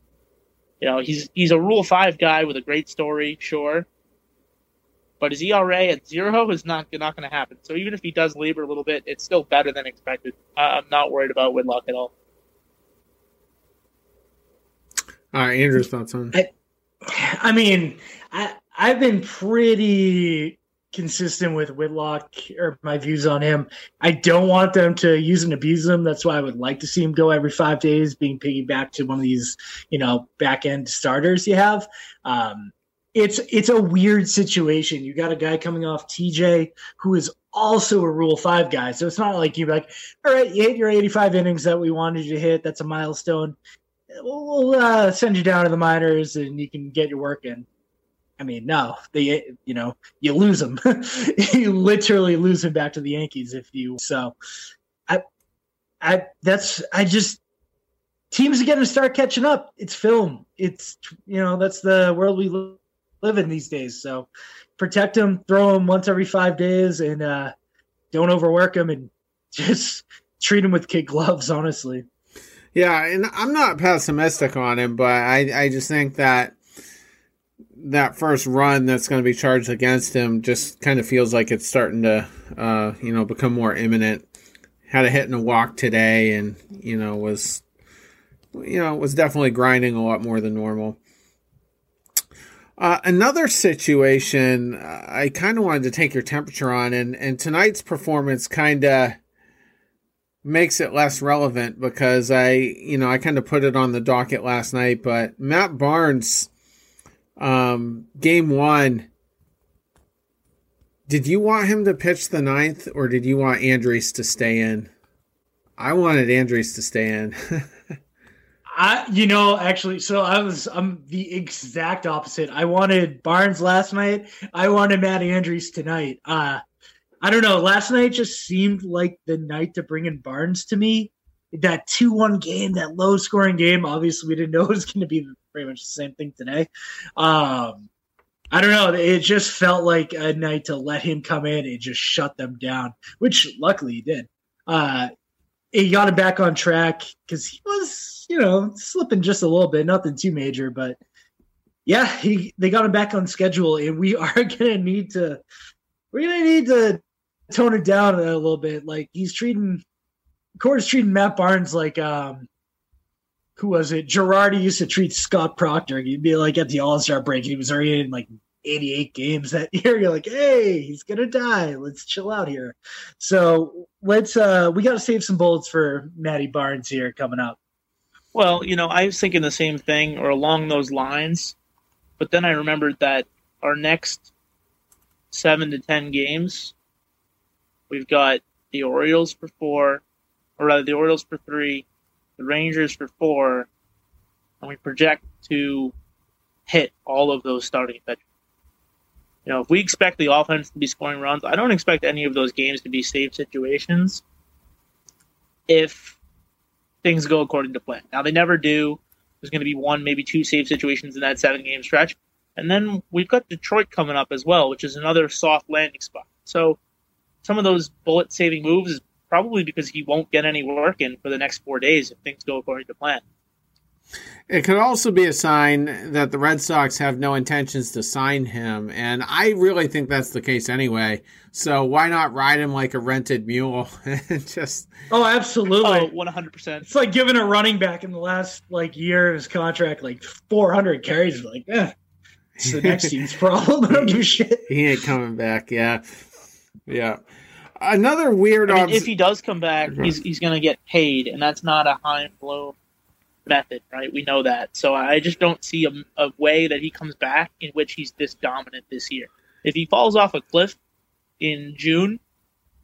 You know, he's he's a Rule Five guy with a great story, sure, but his ERA at zero is not not going to happen. So even if he does labor a little bit, it's still better than expected. I'm not worried about Whitlock at all. All right, Andrew's thoughts on. I, I mean, I I've been pretty consistent with Whitlock or my views on him. I don't want them to use and abuse him. That's why I would like to see him go every five days, being piggybacked to one of these, you know, back end starters you have. Um, it's it's a weird situation. You got a guy coming off TJ who is also a Rule Five guy, so it's not like you're like, all right, you hit your 85 innings that we wanted you to hit. That's a milestone. We'll, uh, send you down to the minors and you can get your work in. I mean, no, they, you know, you lose them. you literally lose him back to the Yankees if you. So, I, I, that's, I just, teams are going to start catching up. It's film. It's, you know, that's the world we live in these days. So, protect them, throw them once every five days, and uh, don't overwork them, and just treat them with kid gloves. Honestly. Yeah, and I'm not pessimistic on him, but I, I just think that that first run that's going to be charged against him just kind of feels like it's starting to, uh, you know, become more imminent. Had a hit and a walk today, and you know was, you know, was definitely grinding a lot more than normal. Uh, another situation uh, I kind of wanted to take your temperature on, and and tonight's performance kind of makes it less relevant because I, you know, I kind of put it on the docket last night, but Matt Barnes um, game one, did you want him to pitch the ninth or did you want Andriese to stay in? I wanted Andriese to stay in. I, you know, actually, so I was, I'm the exact opposite. I wanted Barnes last night. I wanted Matt Andriese tonight. Uh, I don't know. Last night just seemed like the night to bring in Barnes to me. That 2 1 game, that low scoring game, obviously, we didn't know it was going to be pretty much the same thing today. Um, I don't know. It just felt like a night to let him come in and just shut them down, which luckily he did. Uh, he got him back on track because he was, you know, slipping just a little bit, nothing too major, but yeah, he they got him back on schedule, and we are gonna need to, we're gonna need to tone it down a little bit. Like he's treating, Cora's treating Matt Barnes like um who was it? Girardi used to treat Scott Proctor. He'd be like at the All Star break, he was already in like 88 games that year. You're like, hey, he's gonna die. Let's chill out here. So let's uh we gotta save some bullets for Matty Barnes here coming up. Well, you know, I was thinking the same thing or along those lines, but then I remembered that our next seven to ten games, we've got the Orioles for four, or rather the Orioles for three, the Rangers for four, and we project to hit all of those starting pitchers. You know, if we expect the offense to be scoring runs, I don't expect any of those games to be safe situations if things go according to plan. Now, they never do. There's going to be one, maybe two safe situations in that seven game stretch. And then we've got Detroit coming up as well, which is another soft landing spot. So some of those bullet saving moves is probably because he won't get any work in for the next four days if things go according to plan. It could also be a sign that the Red Sox have no intentions to sign him, and I really think that's the case anyway. So why not ride him like a rented mule and just? Oh, absolutely, oh, one hundred percent. It's like giving a running back in the last like year of his contract like four hundred carries. Like, eh, it's the next team's problem. I don't give a shit. He ain't coming back. Yeah, yeah another weird. I mean, obs- if he does come back, he's he's going to get paid, and that's not a high flow method, right? We know that. So I just don't see a, a way that he comes back in which he's this dominant this year. If he falls off a cliff in June,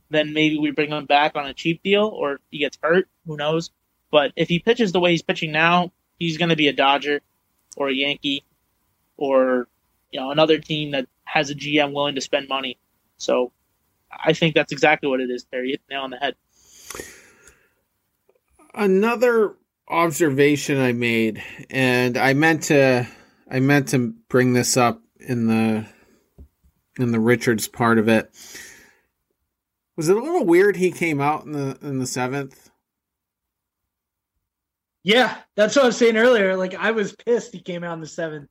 then maybe we bring him back on a cheap deal, or he gets hurt. Who knows? But if he pitches the way he's pitching now, he's going to be a Dodger or a Yankee or you know another team that has a GM willing to spend money. So I think that's exactly what it is. There, you hit nail on the head. Another observation I made, and I meant to, I meant to bring this up in the, in the Richards part of it. Was it a little weird he came out in the in the seventh? Yeah, that's what I was saying earlier. Like I was pissed he came out in the seventh.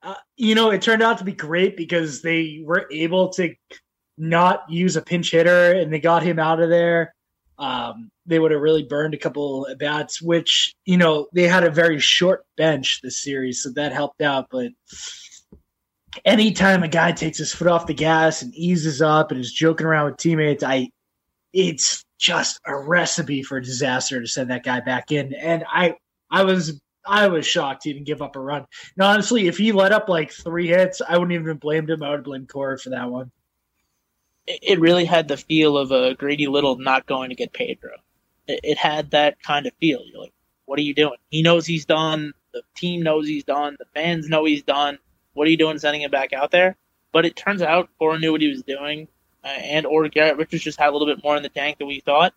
Uh, you know, it turned out to be great because they were able to not use a pinch hitter and they got him out of there. Um, they would have really burned a couple of bats, which, you know, they had a very short bench this series, so that helped out. But anytime a guy takes his foot off the gas and eases up and is joking around with teammates, I it's just a recipe for disaster to send that guy back in. And I I was I was shocked he didn't give up a run. And honestly, if he let up like three hits, I wouldn't even have blamed him. I would blame Cora for that one. It really had the feel of a Grady Little not going to get Pedro. It had that kind of feel. You're like, what are you doing? He knows he's done. The team knows he's done. The fans know he's done. What are you doing sending him back out there? But it turns out Cora knew what he was doing, uh, and or Garrett Richards just had a little bit more in the tank than we thought.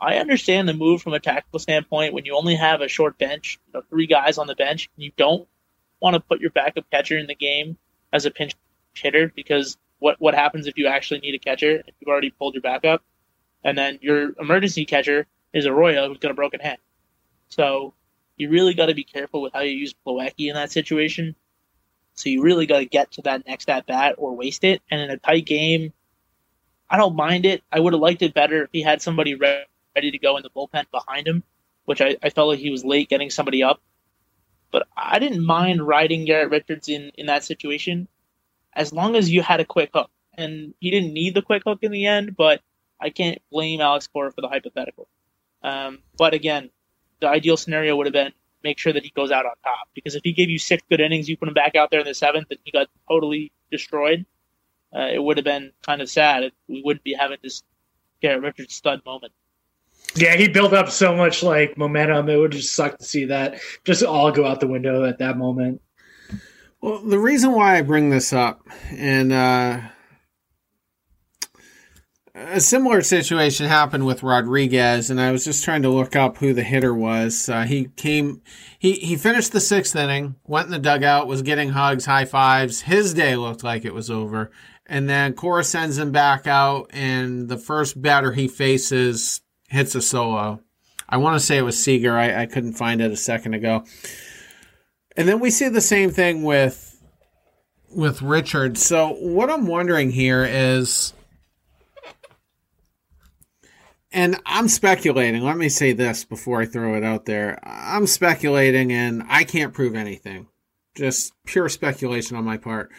I understand the move from a tactical standpoint when you only have a short bench, you know, three guys on the bench, you don't want to put your backup catcher in the game as a pinch hitter because what what happens if you actually need a catcher and you've already pulled your backup, and then your emergency catcher is Arroyo who's got a broken hand. So you really got to be careful with how you use Plawecki in that situation. So you really got to get to that next at bat or waste it. And in a tight game, I don't mind it. I would have liked it better if he had somebody ready ready to go in the bullpen behind him, which I, I felt like he was late getting somebody up. But I didn't mind riding Garrett Richards in, in that situation as long as you had a quick hook. And he didn't need the quick hook in the end, but I can't blame Alex Cora for the hypothetical. Um, but again, the ideal scenario would have been make sure that he goes out on top. Because if he gave you six good innings, you put him back out there in the seventh, and he got totally destroyed, uh, it would have been kind of sad. We wouldn't be having this Garrett Richards stud moment. Yeah, he built up so much like momentum. It would just suck to see that just all go out the window at that moment. Well, the reason why I bring this up, and uh, a similar situation happened with Rodriguez, and I was just trying to look up who the hitter was. Uh, he came, he he finished the sixth inning, went in the dugout, was getting hugs, high fives. His day looked like it was over, and then Cora sends him back out, and the first batter he faces hits a solo. I want to say it was Seager. I, I couldn't find it a second ago. And then we see the same thing with with Richard. So what I'm wondering here is and I'm speculating. Let me say this before I throw it out there. I'm speculating and I can't prove anything. Just pure speculation on my part.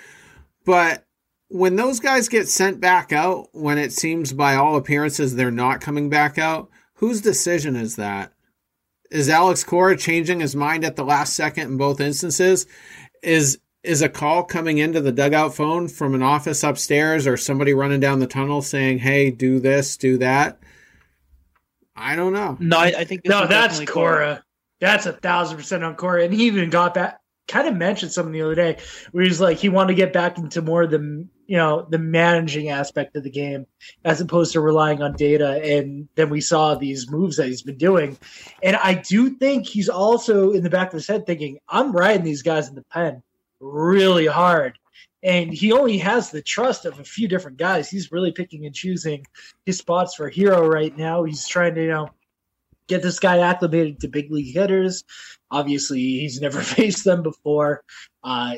But when those guys get sent back out, when it seems by all appearances they're not coming back out, whose decision is that? Is Alex Cora changing his mind at the last second in both instances? Is is a call coming into the dugout phone from an office upstairs or somebody running down the tunnel saying, "Hey, do this, do that"? I don't know. No, I, I think no, that's Cora. Cora. That's a thousand percent on Cora, and he even got that kind of mentioned something the other day where he's like he wanted to get back into more of the you know the managing aspect of the game as opposed to relying on data and then we saw these moves that he's been doing and i do think he's also in the back of his head thinking i'm riding these guys in the pen really hard and he only has the trust of a few different guys. He's really picking and choosing his spots for hero right now. He's trying to you know get this guy acclimated to big league hitters. Obviously, he's never faced them before. Uh,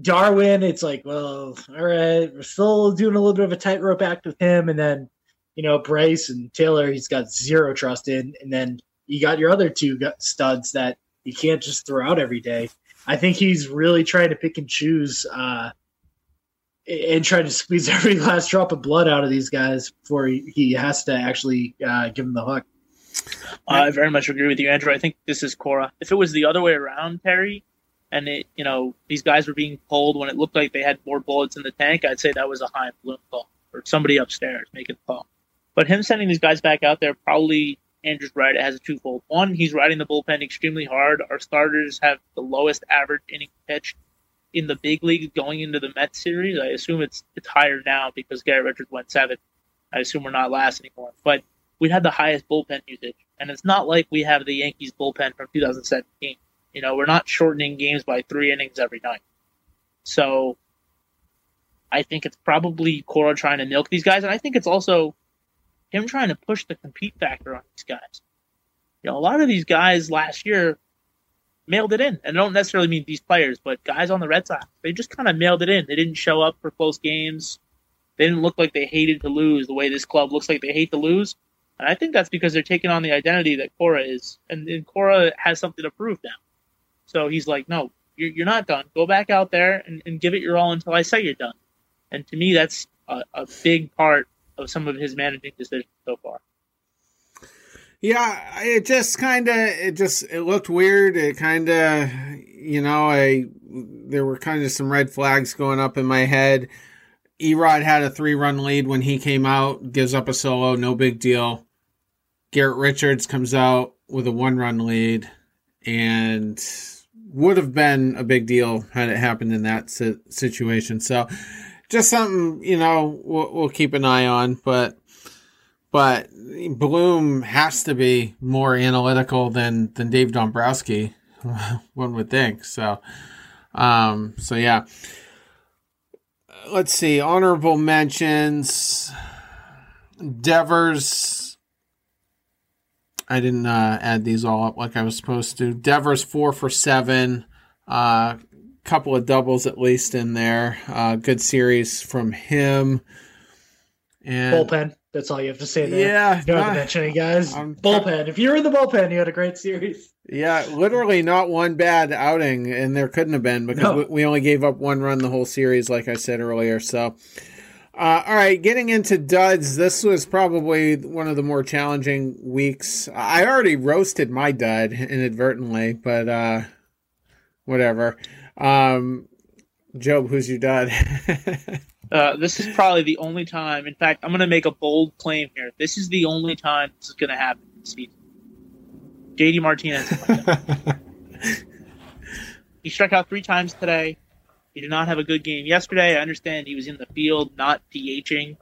Darwin, it's like, well, all right, we're still doing a little bit of a tightrope act with him, and then you know Brice and Taylor, he's got zero trust in, and then you got your other two studs that you can't just throw out every day. I think he's really trying to pick and choose uh, and try to squeeze every last drop of blood out of these guys before he, has to actually uh, give them the hook. I very much agree with you, Andrew. I think this is Cora. If it was the other way around, Perry, and it, you know, these guys were being pulled when it looked like they had more bullets in the tank, I'd say that was a Chaim Bloom call or somebody upstairs making the call. But him sending these guys back out there probably Andrew's right. It has a twofold. One, he's riding the bullpen extremely hard. Our starters have the lowest average inning pitched in the big league going into the Mets series. I assume it's it's higher now because Garrett Richards went seven. I assume we're not last anymore. But we had the highest bullpen usage, and it's not like we have the Yankees bullpen from 2017. You know, we're not shortening games by three innings every night. So I think it's probably Cora trying to milk these guys, and I think it's also him trying to push the compete factor on these guys. You know, a lot of these guys last year mailed it in, and I don't necessarily mean these players, but guys on the Red Sox, they just kind of mailed it in. They didn't show up for close games. They didn't look like they hated to lose the way this club looks like they hate to lose. And I think that's because they're taking on the identity that Cora is, and, and Cora has something to prove now. So he's like, no, you're, you're not done. Go back out there and, and give it your all until I say you're done. And to me, that's a, a big part of some of his managing decisions so far. Yeah, it just kind of it just it looked weird. It kind of you know I there were kind of some red flags going up in my head. Erod had a three run lead when he came out, gives up a solo, no big deal. Garrett Richards comes out with a one run lead and would have been a big deal had it happened in that situation. So just something, you know, we'll, we'll keep an eye on, but but Bloom has to be more analytical than than Dave Dombrowski, one would think. So, um, so yeah. Let's see. Honorable mentions. Devers. I didn't uh, add these all up like I was supposed to. Devers four for seven. Uh, couple of doubles at least in there. Uh, good series from him. And bullpen. That's all you have to say there. Yeah. Don't not, mention any guys. I'm bullpen. If you're in the bullpen, you had a great series. Yeah, literally not one bad outing, and there couldn't have been because no. we, we only gave up one run the whole series, like I said earlier. So, uh, all right, getting into duds. This was probably one of the more challenging weeks. I already roasted my dud inadvertently, but uh, whatever. Um, Job, who's your dud? Uh, this is probably the only time. In fact, I'm going to make a bold claim here. This is the only time this is going to happen this season. JD Martinez. he struck out three times today. He did not have a good game yesterday. I understand he was in the field, not DHing,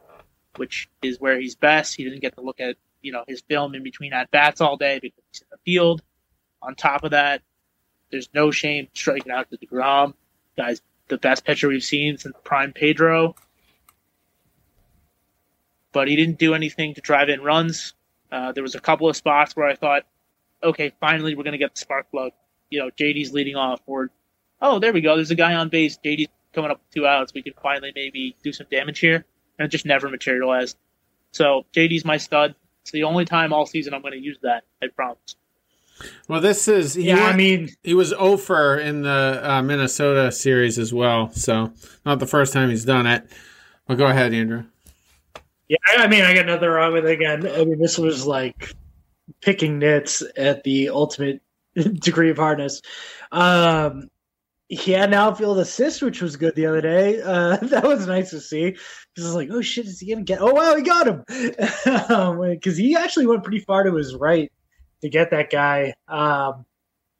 which is where he's best. He didn't get to look at you know his film in between at bats all day because he's in the field. On top of that, there's no shame striking out to deGrom. Guys the best pitcher we've seen since Prime Pedro. But he didn't do anything to drive in runs. Uh, there was a couple of spots where I thought, okay, finally we're going to get the spark plug. You know, JD's leading off, or oh, there we go. There's a guy on base. JD's coming up two outs. We can finally maybe do some damage here, and it just never materialized. So JD's my stud. It's the only time all season I'm going to use that. I promise. Well, this is yeah. Went, I mean, he was over in the uh, Minnesota series as well, so not the first time he's done it. Well, go ahead, Andrew. Yeah, I mean, I got nothing wrong with it again. I mean, this was like picking nits at the ultimate degree of hardness. Um, he had an outfield assist, which was good the other day. Uh, that was nice to see. Because was like, oh shit, is he gonna get? Oh wow, he got him. Because um, he actually went pretty far to his right to get that guy. Um,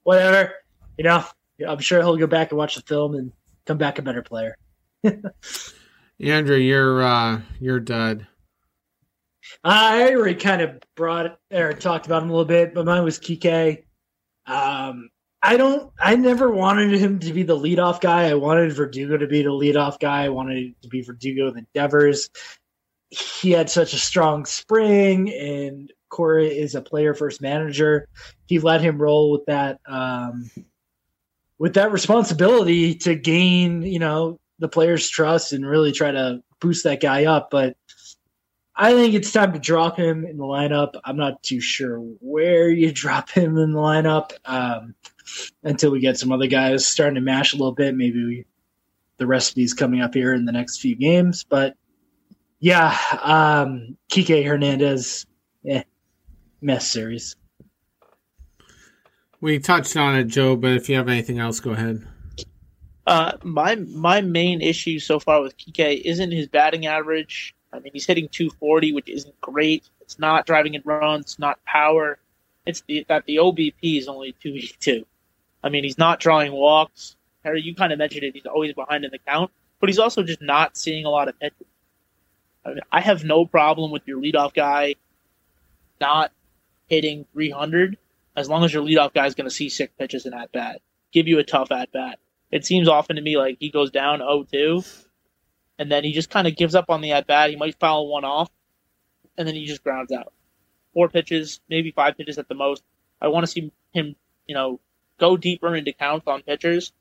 whatever, you know, I'm sure he'll go back and watch the film and come back a better player. Andrew, you're uh, you're dud. I already kind of brought or talked about him a little bit, but mine was Kike. Um, I don't. I never wanted him to be the leadoff guy. I wanted Verdugo to be the leadoff guy. I wanted it to be Verdugo the Devers. He had such a strong spring, and Cora is a player first manager. He let him roll with that um, with that responsibility to gain, you know, the player's trust and really try to boost that guy up. But I think it's time to drop him in the lineup. I'm not too sure where you drop him in the lineup um, until we get some other guys starting to mash a little bit. Maybe we, the recipe's coming up here in the next few games. But yeah, um, Kike Hernandez, eh, mess series. We touched on it, Joe, but if you have anything else, go ahead. Uh, my my main issue so far with Kike isn't his batting average. I mean, he's hitting 240, which isn't great. It's not driving in runs, it's not power. It's the, that the OBP is only 282. I mean, he's not drawing walks. Harry, you kind of mentioned it. He's always behind in the count, but he's also just not seeing a lot of pitches. I, mean, I have no problem with your leadoff guy not hitting 300 as long as your leadoff guy is going to see six pitches in at bat, give you a tough at bat. It seems often to me like he goes down 0 2, and then he just kind of gives up on the at bat. He might foul one off, and then he just grounds out. Four pitches, maybe five pitches at the most. I want to see him, you know, go deeper into counts on pitchers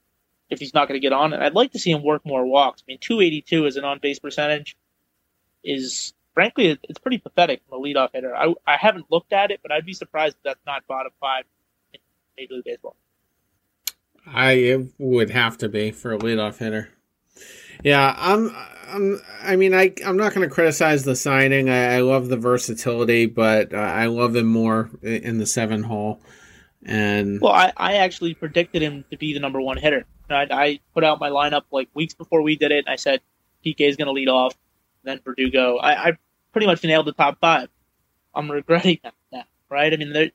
if he's not going to get on. And I'd like to see him work more walks. I mean, 282 as an on base percentage is frankly, it's pretty pathetic from a leadoff hitter. I, I haven't looked at it, but I'd be surprised if that's not bottom five in Major League Baseball. I would have to be for a leadoff hitter. Yeah, I'm. I'm. I mean, I. I'm not going to criticize the signing. I, I, love the versatility, but uh, I love him more in the seven hole. And well, I, I actually predicted him to be the number one hitter. I, I put out my lineup like weeks before we did it. I said PK is going to lead off then Verdugo. I, I pretty much nailed the top five. I'm regretting that now, right? I mean,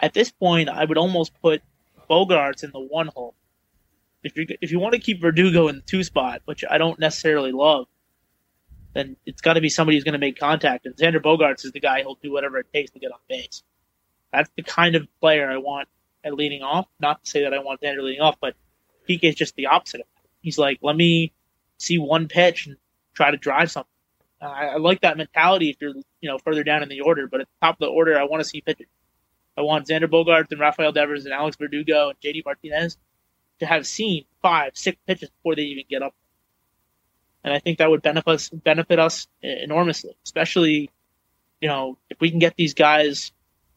at this point, I would almost put Bogaerts in the one hole. If you if you want to keep Verdugo in the two spot, which I don't necessarily love, then it's got to be somebody who's going to make contact. And Xander Bogaerts is the guy who'll do whatever it takes to get on base. That's the kind of player I want at leading off. Not to say that I want Xander leading off, but PK is just the opposite of that. He's like, let me see one pitch and try to drive something. I, I, like that mentality if you're you know further down in the order, but at the top of the order, I want to see pitchers. I want Xander Bogaerts and Rafael Devers and Alex Verdugo and JD Martinez to have seen five, six pitches before they even get up. And I think that would benefit us, benefit us enormously, especially, you know, if we can get these guys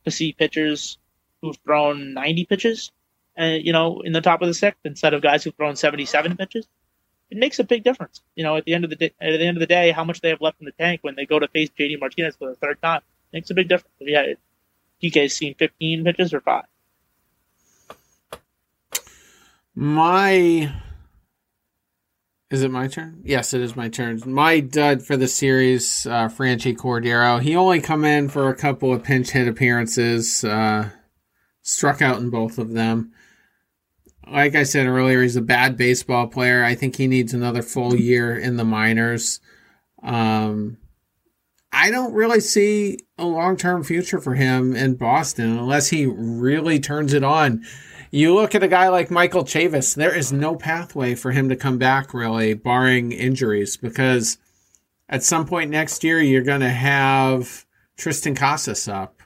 to see pitchers who've thrown 90 pitches, and uh, you know, in the top of the sixth instead of guys who've thrown 77 pitches it makes a big difference. You know, at the end of the day, at the end of the day, how much they have left in the tank when they go to face JD Martinez for the third time it makes a big difference. Yeah, PK's seen 15 pitches or five. My is it my turn? Yes, it is my turn. My dud for the series, uh, Franchy Cordero. He only come in for a couple of pinch hit appearances, uh, struck out in both of them like I said earlier, he's a bad baseball player. I think he needs another full year in the minors. Um, I don't really see a long term future for him in Boston unless he really turns it on. You look at a guy like Michael Chavis, there is no pathway for him to come back, really, barring injuries, because at some point next year, you're going to have Triston Casas up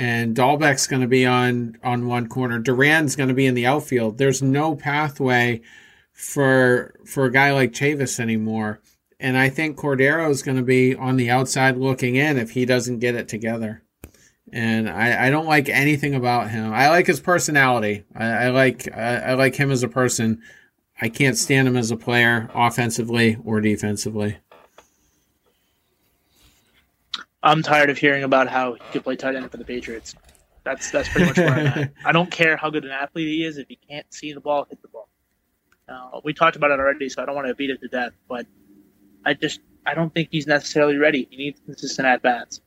and Dalbec's going to be on on one corner. Duran's going to be in the outfield. There's no pathway for for a guy like Chavis anymore. And I think Cordero is going to be on the outside looking in if he doesn't get it together. And I, I don't like anything about him. I like his personality. I, I like I, I like him as a person. I can't stand him as a player, offensively or defensively. I'm tired of hearing about how he could play tight end for the Patriots. That's that's pretty much where I'm at. I don't care how good an athlete he is if he can't see the ball, hit the ball. Uh, we talked about it already, so I don't want to beat it to death. But I just I don't think he's necessarily ready. He needs consistent at bats.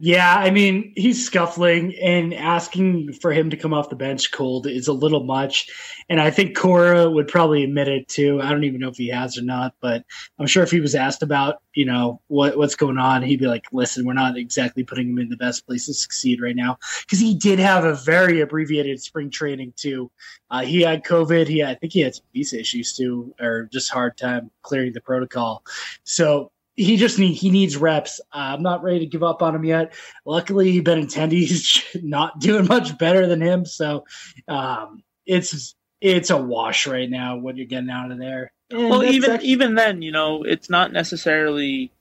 Yeah, I mean, he's scuffling and asking for him to come off the bench cold is a little much. And I think Cora would probably admit it too. I don't even know if he has or not, but I'm sure if he was asked about, you know, what what's going on, he'd be like, listen, we're not exactly putting him in the best place to succeed right now. Because he did have a very abbreviated spring training too. Uh, he had COVID. He had, I think he had some visa issues too, or just hard time clearing the protocol. So he just need he needs reps. Uh, I'm not ready to give up on him yet. Luckily, Benintendi's not doing much better than him, so um, it's it's a wash right now what you're getting out of there. And well, even actually- even then, you know, it's not necessarily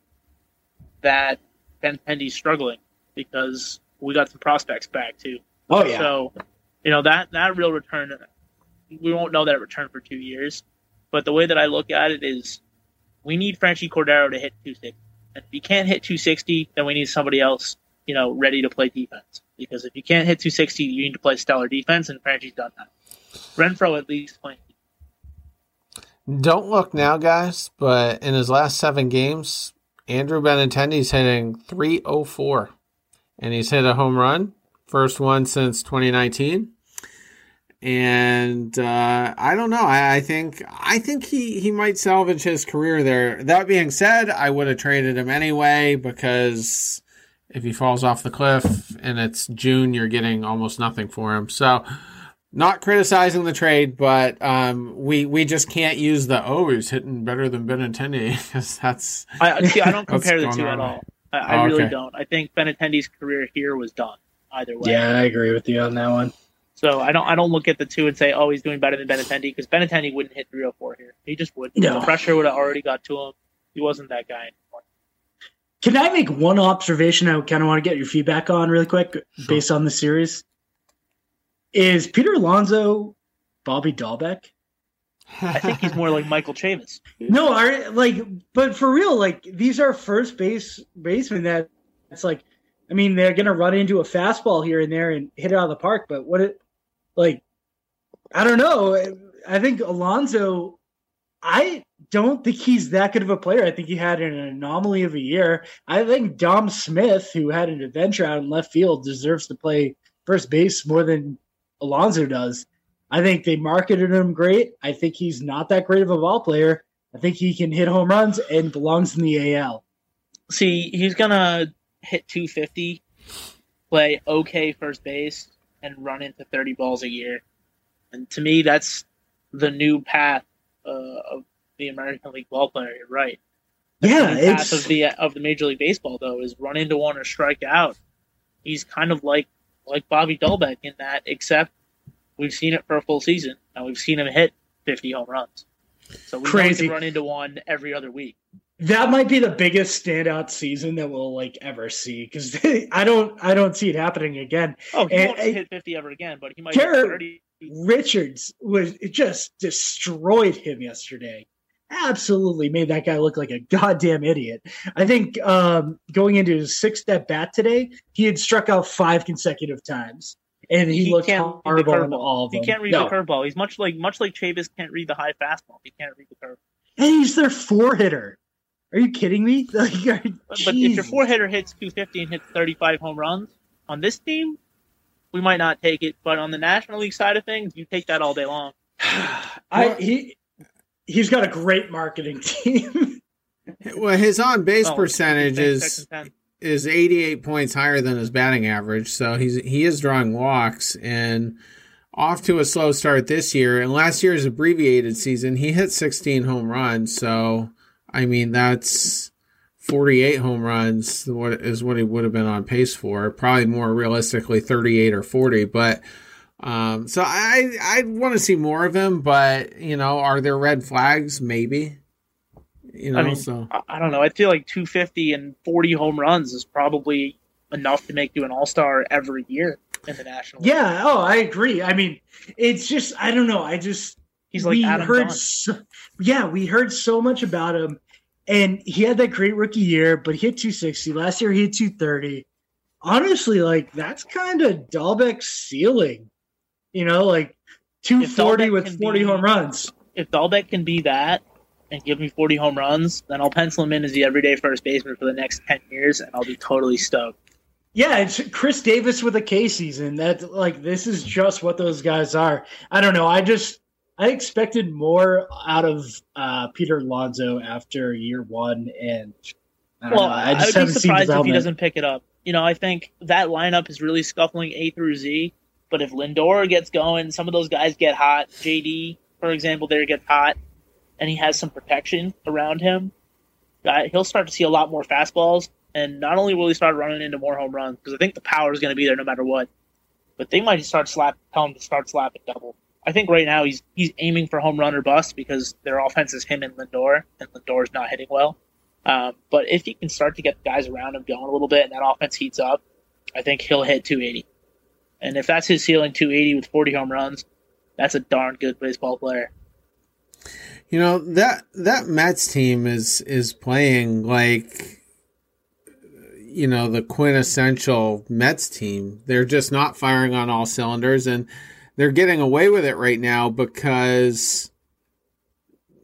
that Benintendi's struggling because we got some prospects back too. Oh yeah. So you know that that real return, we won't know that return for two years. But the way that I look at it is we need Franchy Cordero to hit 260. And if he can't hit 260, then we need somebody else, you know, ready to play defense. Because if you can't hit 260, you need to play stellar defense, and Franchy's done that. Renfroe at least playing. Don't look now, guys, but in his last seven games, Andrew Benintendi's hitting 304, and he's hit a home run, first one since 2019. And uh, I don't know. I, I, think I think he, he might salvage his career there. That being said, I would have traded him anyway because if he falls off the cliff and it's June, you're getting almost nothing for him. So not criticizing the trade, but um, we we just can't use the oh he's hitting better than Benintendi because that's. I see. I don't compare the two at all. I, I oh, really don't. I think Benintendi's career here was done either way. Yeah, I agree with you on that one. So I don't I don't look at the two and say oh he's doing better than Benintendi because Benintendi wouldn't hit 304 here. He just wouldn't. No. The pressure would have already got to him. He wasn't that guy anymore. Can I make one observation I kind of want to get your feedback on really quick sure. based on the series? Is Peter Alonso Bobby Dalbec? I think he's more like Michael Chavis. No, are like, but for real, like these are first base basemen that it's like, I mean, they're gonna run into a fastball here and there and hit it out of the park. But what it, like, I don't know. I think Alonso, I don't think he's that good of a player. I think he had an anomaly of a year. I think Dom Smith, who had an adventure out in left field, deserves to play first base more than Alonso does. I think they marketed him great. I think he's not that great of a ball player. I think he can hit home runs and belongs in the AL. See, he's gonna hit 250, play okay first base, and run into 30 balls a year. And to me, that's the new path uh, of the American League ball player. You're right. That's yeah, the it's path of the of the Major League Baseball though is run into one or strike out. He's kind of like like Bobby Dalbec in that, except we've seen it for a full season and we've seen him hit 50 home runs. So we Crazy. run into one every other week. That might be the biggest standout season that we'll like ever see because I don't I don't see it happening again. Oh, he and, won't hit 50 ever again, but he might 30. Richards was it just destroyed him yesterday absolutely made that guy look like a goddamn idiot. I think um, going into his sixth at bat today, he had struck out five consecutive times, and he, he looked horrible all of them. He can't read no. the curveball. He's much like much like Chavis can't read the high fastball. He can't read the curve. And he's their four hitter. Are you kidding me? Like, but, but if your four hitter hits 250 and hits 35 home runs on this team, we might not take it. But on the National League side of things, you take that all day long. I he he's got a great marketing team. well, his on base oh, percentage is is 88 points higher than his batting average, so he's he is drawing walks and off to a slow start this year. And last year's abbreviated season, he hit 16 home runs, so I mean that's 48 home runs what is what he would have been on pace for. Probably more realistically 38 or 40, but um, so I I want to see more of him, but you know, are there red flags? Maybe. You know, I mean, so I don't know. I feel like 250 and 40 home runs is probably enough to make you an All Star every year in the National. Yeah. Oh, I agree. I mean, it's just I don't know. I just he's like Adam heard. So, yeah, we heard so much about him, and he had that great rookie year, but he hit 260 last year. He hit 230. Honestly, like that's kind of Dalbec's ceiling you know, like 240 with 40 be, home runs. If Dalbec can be that and give me 40 home runs, then I'll pencil him in as the everyday first baseman for the next 10 years, and I'll be totally stoked. Yeah, it's Chris Davis with a K season. That like this is just what those guys are. I don't know. I just I expected more out of uh, Peter Alonso after year one, and I well, know, I, just I would be surprised if he doesn't pick it up. You know, I think that lineup is really scuffling A through Z. But if Lindor gets going, some of those guys get hot. JD, for example, there gets hot, and he has some protection around him. He'll start to see a lot more fastballs, and not only will he start running into more home runs because I think the power is going to be there no matter what, but they might start slap tell him to start slapping double. I think right now he's he's aiming for home run or bust because their offense is him and Lindor, and Lindor's not hitting well. Um, but if he can start to get guys around him going a little bit and that offense heats up, I think he'll hit 280. And if that's his ceiling 280 with 40 home runs, that's a darn good baseball player. You know, that that Mets team is is playing like you know, the quintessential Mets team. They're just not firing on all cylinders and they're getting away with it right now because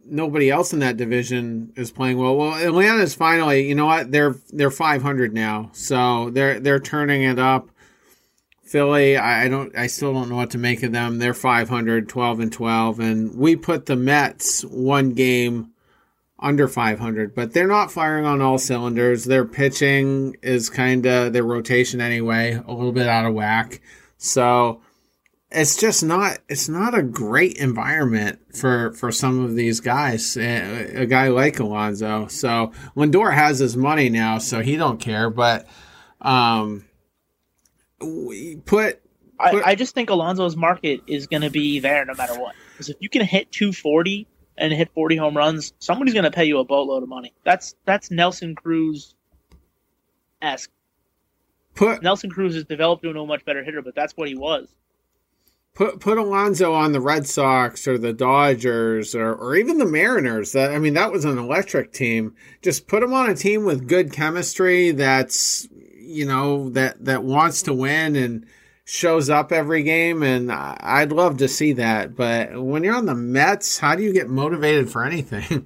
nobody else in that division is playing well. Well, Atlanta's finally, you know what? They're they're 500 now, so they're they're turning it up. Philly, I don't, I still don't know what to make of them. They're 500, 12 and 12, and we put the Mets one game under 500, but they're not firing on all cylinders. Their pitching is kind of their rotation anyway, a little bit out of whack. So it's just not it's not a great environment for for some of these guys. A, a guy like Alonso So Lindor has his money now, so he don't care. But um, we put. put I, I just think Alonso's market is going to be there no matter what. Because if you can hit 240 and hit 40 home runs, somebody's going to pay you a boatload of money. That's that's Nelson Cruz esque. Put Nelson Cruz has developed into a much better hitter, but that's what he was. Put put Alonso on the Red Sox or the Dodgers or, or even the Mariners. That I mean, that was an electric team. Just put him on a team with good chemistry. That's you know that that wants to win and shows up every game, and I'd love to see that. But when you're on the Mets, how do you get motivated for anything?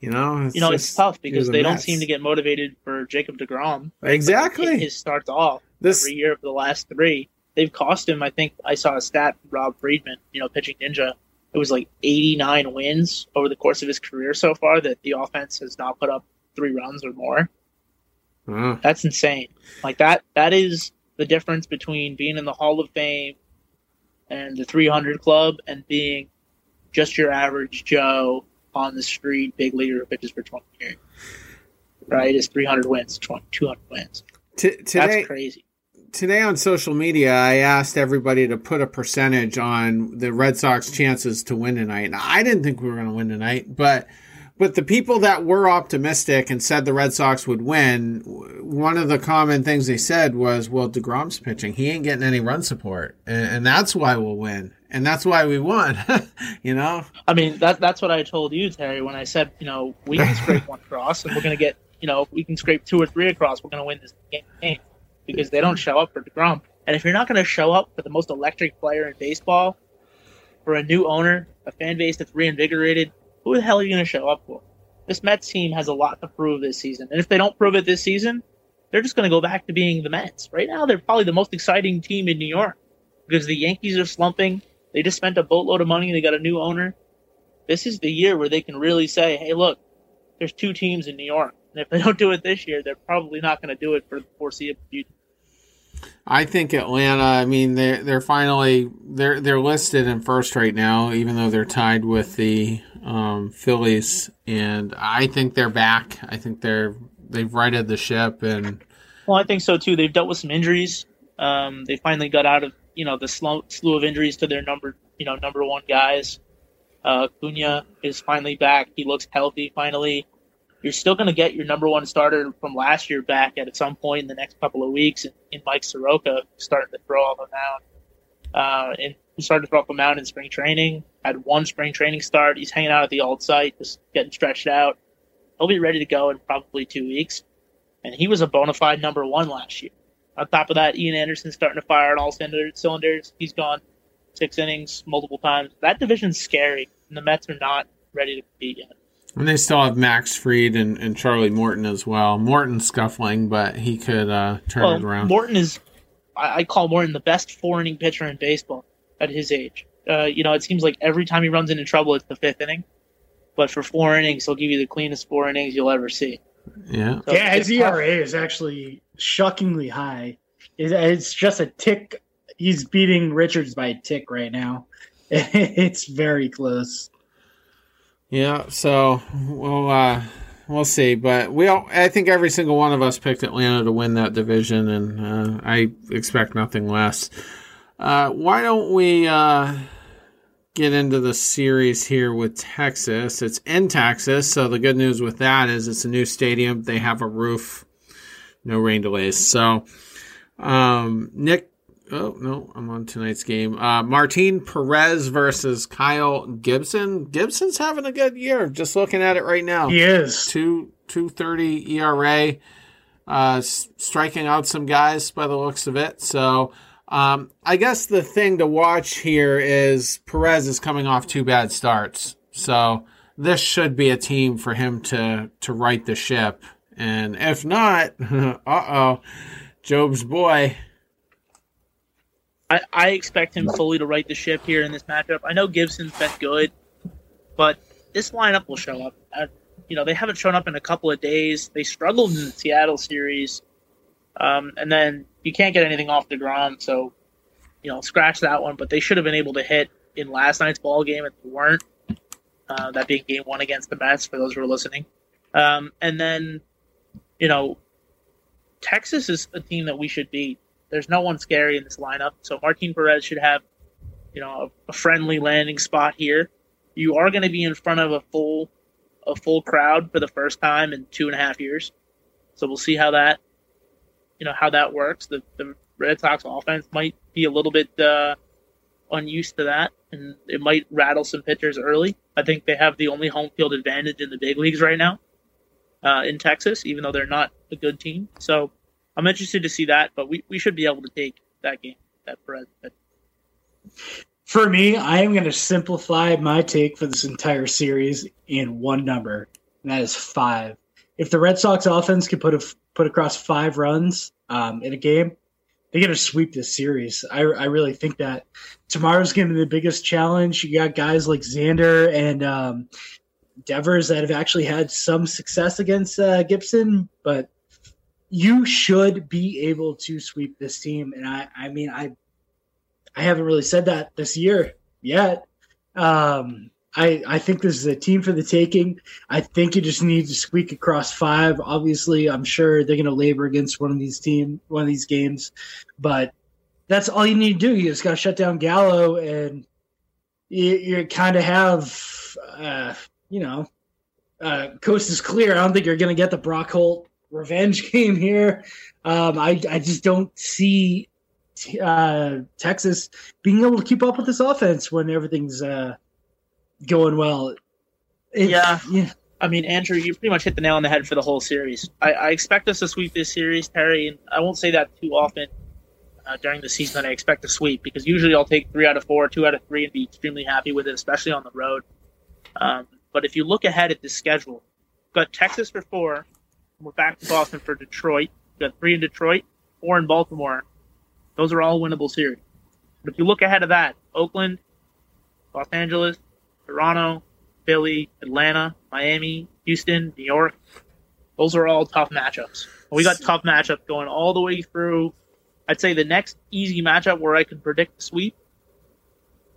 you know, you know, it's tough because they don't seem to get motivated for Jacob deGrom. Exactly, his starts off this, every year for the last three. They've cost him. I think I saw a stat Rob Friedman, you know, pitching ninja. It was like 89 wins over the course of his career so far that the offense has not put up three runs or more. Mm. That's insane. Like that that is the difference between being in the Hall of Fame and the 300 club and being just your average Joe on the street big leaguer who pitches for 20 years. Right? Is 300 wins, 20, 200 wins. T- today, That's crazy. Today on social media, I asked everybody to put a percentage on the Red Sox chances to win tonight. Now, I didn't think we were going to win tonight, but but the people that were optimistic and said the Red Sox would win, one of the common things they said was, "Well, deGrom's pitching; he ain't getting any run support, and, and that's why we'll win, and that's why we won." you know. I mean, that that's what I told you, Terry, when I said, you know, we can scrape one across, and we're going to get, you know, we can scrape two or three across, we're going to win this game because they don't show up for deGrom. And if you're not going to show up for the most electric player in baseball, for a new owner, a fan base that's reinvigorated, who the hell are you going to show up for? This Mets team has a lot to prove this season. And if they don't prove it this season, they're just going to go back to being the Mets. Right now, they're probably the most exciting team in New York because the Yankees are slumping. They just spent a boatload of money. They got a new owner. This is the year where they can really say, hey, look, there's two teams in New York. And if they don't do it this year, they're probably not going to do it for the foreseeable future. I think Atlanta. I mean, they're they're finally they're they're listed in first right now, even though they're tied with the um, Phillies, and I think they're back. I think they're they've righted the ship, and well, I think so too. They've dealt with some injuries. Um, they finally got out of you know the slew, slew of injuries to their number you know number one guys. Uh, Cunha is finally back. He looks healthy finally you're still going to get your number one starter from last year back at some point in the next couple of weeks in, in Mike Soroka starting to throw off a mound. Uh, and started to throw off a mound in spring training, had one spring training start. He's hanging out at the old site, just getting stretched out. He'll be ready to go in probably two weeks. And he was a bona fide number one last year. On top of that, Ian Anderson starting to fire on all cylinders. He's gone six innings multiple times. That division's scary, and the Mets are not ready to compete yet. And they still have Max Fried and, and Charlie Morton as well. Morton scuffling, but he could uh, turn well, it around. Morton is, I, I, call Morton the best four inning pitcher in baseball at his age. Uh, you know, it seems like every time he runs into trouble, it's the fifth inning. But for four innings, he'll give you the cleanest four innings you'll ever see. Yeah. So yeah, his ERA is actually shockingly high. It's just a tick. He's beating Richards by a tick right now. It's very close. Yeah, so we'll uh, we'll see, but we all, I think every single one of us picked Atlanta to win that division, and uh, I expect nothing less. Uh, why don't we uh, get into the series here with Texas? It's in Texas, so the good news with that is it's a new stadium. They have a roof, no rain delays. So, um, Nick Oh no, I'm on tonight's game. Uh, Martin Perez versus Kyle Gibson. Gibson's having a good year. Just looking at it right now. He is two two thirty ERA. Uh, striking out some guys by the looks of it. So um, I guess the thing to watch here is Perez is coming off two bad starts. So this should be a team for him to to right the ship. And if not, uh oh, Job's boy. I, I expect him fully to right the ship here in this matchup. I know Gibson's been good, but this lineup will show up. Uh, you know, they haven't shown up in a couple of days. They struggled in the Seattle series. Um, and then you can't get anything off the ground, so you know, scratch that one. But they should have been able to hit in last night's ball game, and they weren't. Uh, that being game one against the Mets, for those who are listening. Um, and then, you know, Texas is a team that we should beat. There's no one scary in this lineup, so Martin Perez should have, you know, a, a friendly landing spot here. You are going to be in front of a full, a full crowd for the first time in two and a half years, so we'll see how that, you know, how that works. The the Red Sox offense might be a little bit uh, unused to that, and it might rattle some pitchers early. I think they have the only home field advantage in the big leagues right now uh, in Texas, even though they're not a good team. So I'm interested to see that, but we, we should be able to take that game, that Perez. For me, I am going to simplify my take for this entire series in one number, and that is five. If the Red Sox offense can put a, put across five runs um, in a game, they're going to sweep this series. I, I really think that tomorrow's going to be the biggest challenge. You got guys like Xander and um, Devers that have actually had some success against uh, Gibson, but you should be able to sweep this team. And I, I mean, I, I haven't really said that this year yet. Um, I, I think this is a team for the taking. I think you just need to squeak across five. Obviously, I'm sure they're going to labor against one of these team, one of these games, but that's all you need to do. You just got to shut down Gallo, and you, you kind of have, uh, you know, uh, coast is clear. I don't think you're going to get the Brock Holt revenge game here. Um, I I just don't see uh, Texas being able to keep up with this offense when everything's. Uh, going well. It, yeah. yeah. I mean, Andrew, you pretty much hit the nail on the head for the whole series. I, I expect us to sweep this series, Terry, and I won't say that too often uh, during the season that I expect to sweep because usually I'll take three out of four, two out of three, and be extremely happy with it, especially on the road. Um, but if you look ahead at this schedule, got Texas for four, we're back to Boston for Detroit. We've got three in Detroit, four in Baltimore. Those are all winnable series. But if you look ahead of that, Oakland, Los Angeles, Toronto, Philly, Atlanta, Miami, Houston, New York. Those are all tough matchups. We got tough matchups going all the way through. I'd say the next easy matchup where I can predict the sweep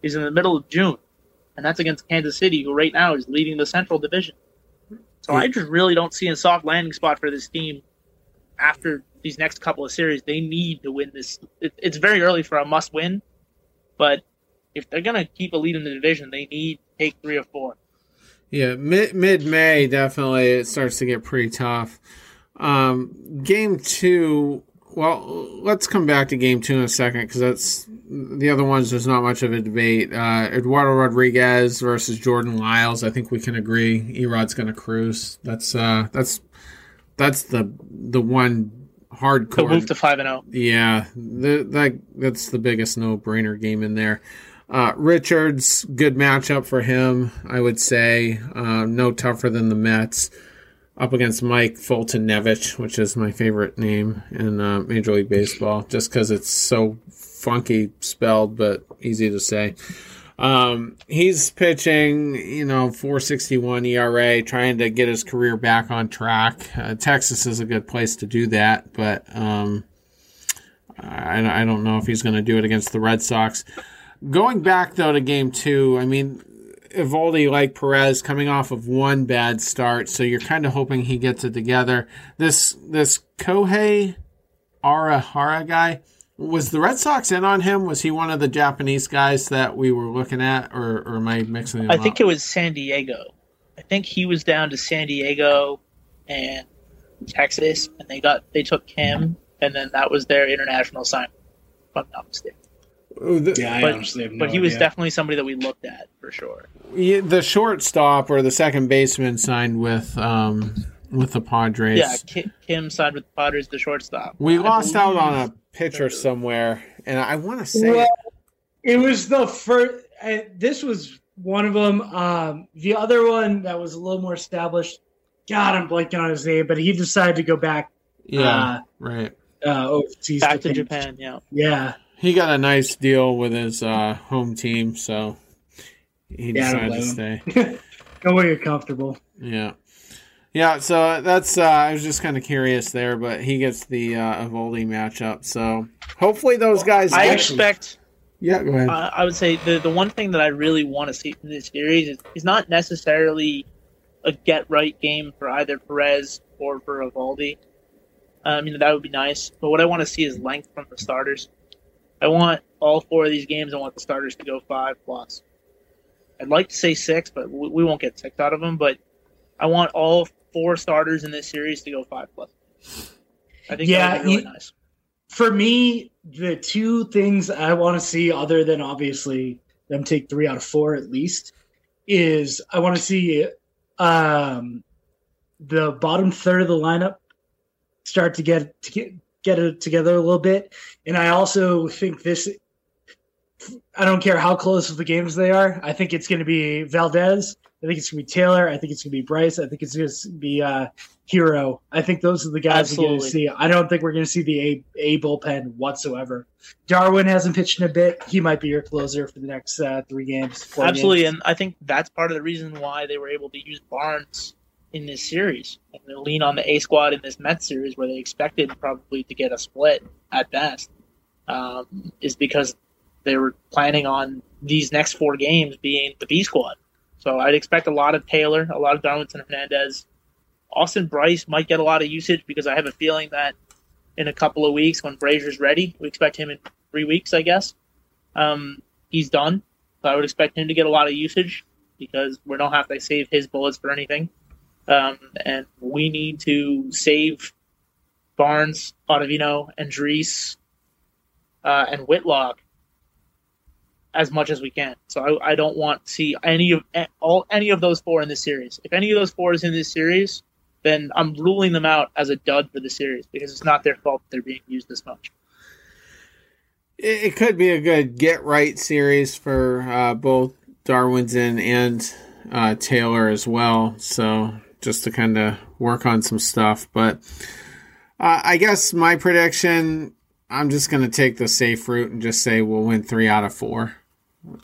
is in the middle of June, and that's against Kansas City, who right now is leading the Central Division. So I just really don't see a soft landing spot for this team after these next couple of series. They need to win this. it's very early for a must win, but if they're gonna keep a lead in the division, they need to take three or four. Yeah, mid mid May definitely it starts to get pretty tough. Um, game two. Well, let's come back to game two in a second because that's the other ones. There's not much of a debate. Uh, Eduardo Rodriguez versus Jordan Lyles. I think we can agree. Erod's going to cruise. That's uh, that's that's the the one hardcore. The move to five and zero. Oh. Yeah, the, that that's the biggest no brainer game in there. Uh, Richards, good matchup for him, I would say. Uh, no tougher than the Mets. Up against Mike Foltynewicz, which is my favorite name in uh, Major League Baseball, just because it's so funky spelled, but easy to say. Um, he's pitching, you know, 461 ERA, trying to get his career back on track. Uh, Texas is a good place to do that, but um, I, I don't know if he's going to do it against the Red Sox. Going back though to game two, I mean, Eovaldi like Perez coming off of one bad start, so you're kind of hoping he gets it together. This this Kohei Arihara guy was the Red Sox in on him? Was he one of the Japanese guys that we were looking at, or, or am I mixing? them I think up? it was San Diego. I think he was down to San Diego and Texas, and they got they took him, and then that was their international sign. If I'm not mistaken. Oh, the, yeah, but, I honestly have no But he was idea. definitely somebody that we looked at for sure. Yeah, the shortstop or the second baseman signed with um, with the Padres. Yeah, Kim, Kim signed with the Padres, the shortstop. We I lost out on a pitcher somewhere, and I want to say well, it was the first. Uh, this was one of them. Um, the other one that was a little more established. God, I'm blanking on his name, but he decided to go back. Yeah, uh, right. Uh, overseas back to Japan. Yeah, yeah. He got a nice deal with his uh, home team, so he decided to stay. go where you're comfortable. Yeah. Yeah, so that's uh, I was just kind of curious there, but he gets the uh, Eovaldi matchup. So hopefully those guys. I expect. Yeah, go ahead. Uh, I would say the the one thing that I really want to see from this series is, is not necessarily a get right game for either Perez or for Eovaldi. I mean that would be nice, but what I want to see is length from the starters. I want all four of these games. I want the starters to go five plus. I'd like to say six, but we, we won't get six out of them. But I want all four starters in this series to go five plus. I think yeah, really you, nice. For me, the two things I want to see, other than obviously them take three out of four at least, is I want to see um, the bottom third of the lineup start to get to get get it together a little bit, and I also think this. I don't care how close of the games they are. I think it's going to be Valdez I think it's gonna be Taylor. I think it's gonna be Brice. I think it's gonna be uh, Herro. I think those are the guys Absolutely. we're gonna see. I don't think we're gonna see the A, A bullpen whatsoever. Darwin hasn't pitched in a bit. He might be your closer for the next uh, three games. Absolutely, games. and I think that's part of the reason why they were able to use Barnes in this series and lean on the A squad in this Mets series, where they expected probably to get a split at best, um, is because they were planning on these next four games being the B squad so I'd expect a lot of Taylor, a lot of Darwinzon Hernandez. Austin Brice might get a lot of usage because I have a feeling that in a couple of weeks when Brasier's ready, we expect him in three weeks, I guess. Um, he's done. So I would expect him to get a lot of usage because we don't have to save his bullets for anything. Um, and we need to save Barnes, Ottavino, Andriese, uh, and Whitlock as much as we can. So I, I, don't want to see any of all any of those four in this series. If any of those four is in this series, then I'm ruling them out as a dud for the series because it's not their fault they're being used this much. It could be a good get right series for uh, both Darwinzon and uh, Taylor as well. So just to kind of work on some stuff, but uh, I guess my prediction. I'm just going to take the safe route and just say we'll win three out of four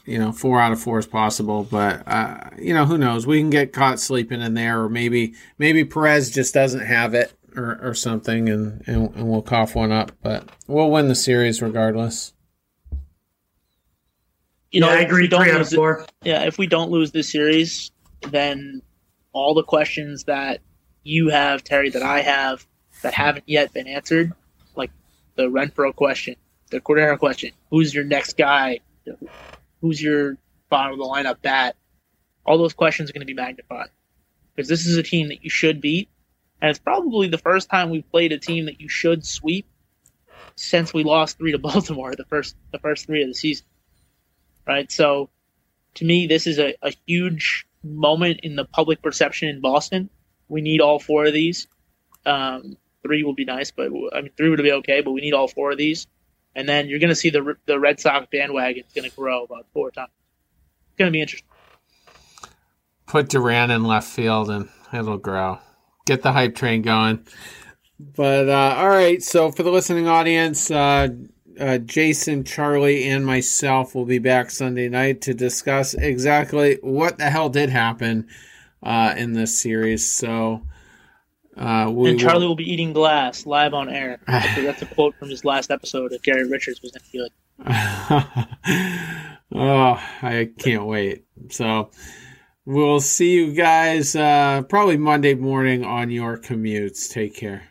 you know, four out of four is possible, but uh, you know, who knows? We can get caught sleeping in there, or maybe maybe Perez just doesn't have it, or, or something, and, and and we'll cough one up. But we'll win the series regardless. You know, yeah, I agree. Three out of four. yeah, if we don't lose this series, then all the questions that you have, Terry, that I have, that haven't yet been answered, like the Renfroe question, the Cordero question, who's your next guy? Who's your bottom of the lineup bat, all those questions are going to be magnified because this is a team that you should beat, and it's probably the first time we've played a team that you should sweep since we lost three to Baltimore the first the first three of the season. Right, so to me, this is a, a huge moment in the public perception in Boston. We need all four of these. Um, three will be nice, but I mean, three would be okay, but we need all four of these and then you're going to see the the Red Sox bandwagon is going to grow about four times. It's going to be interesting. Put Duran in left field, and it'll grow. Get the hype train going. But uh, all right, so for the listening audience, uh, uh, Jason, Charlie, and myself will be back Sunday night to discuss exactly what the hell did happen uh, in this series. So uh, we, and Charlie will be eating glass live on air. That's a quote from his last episode of Gary Richards was any good. oh, I can't wait. So we'll see you guys uh, probably Monday morning on your commutes. Take care.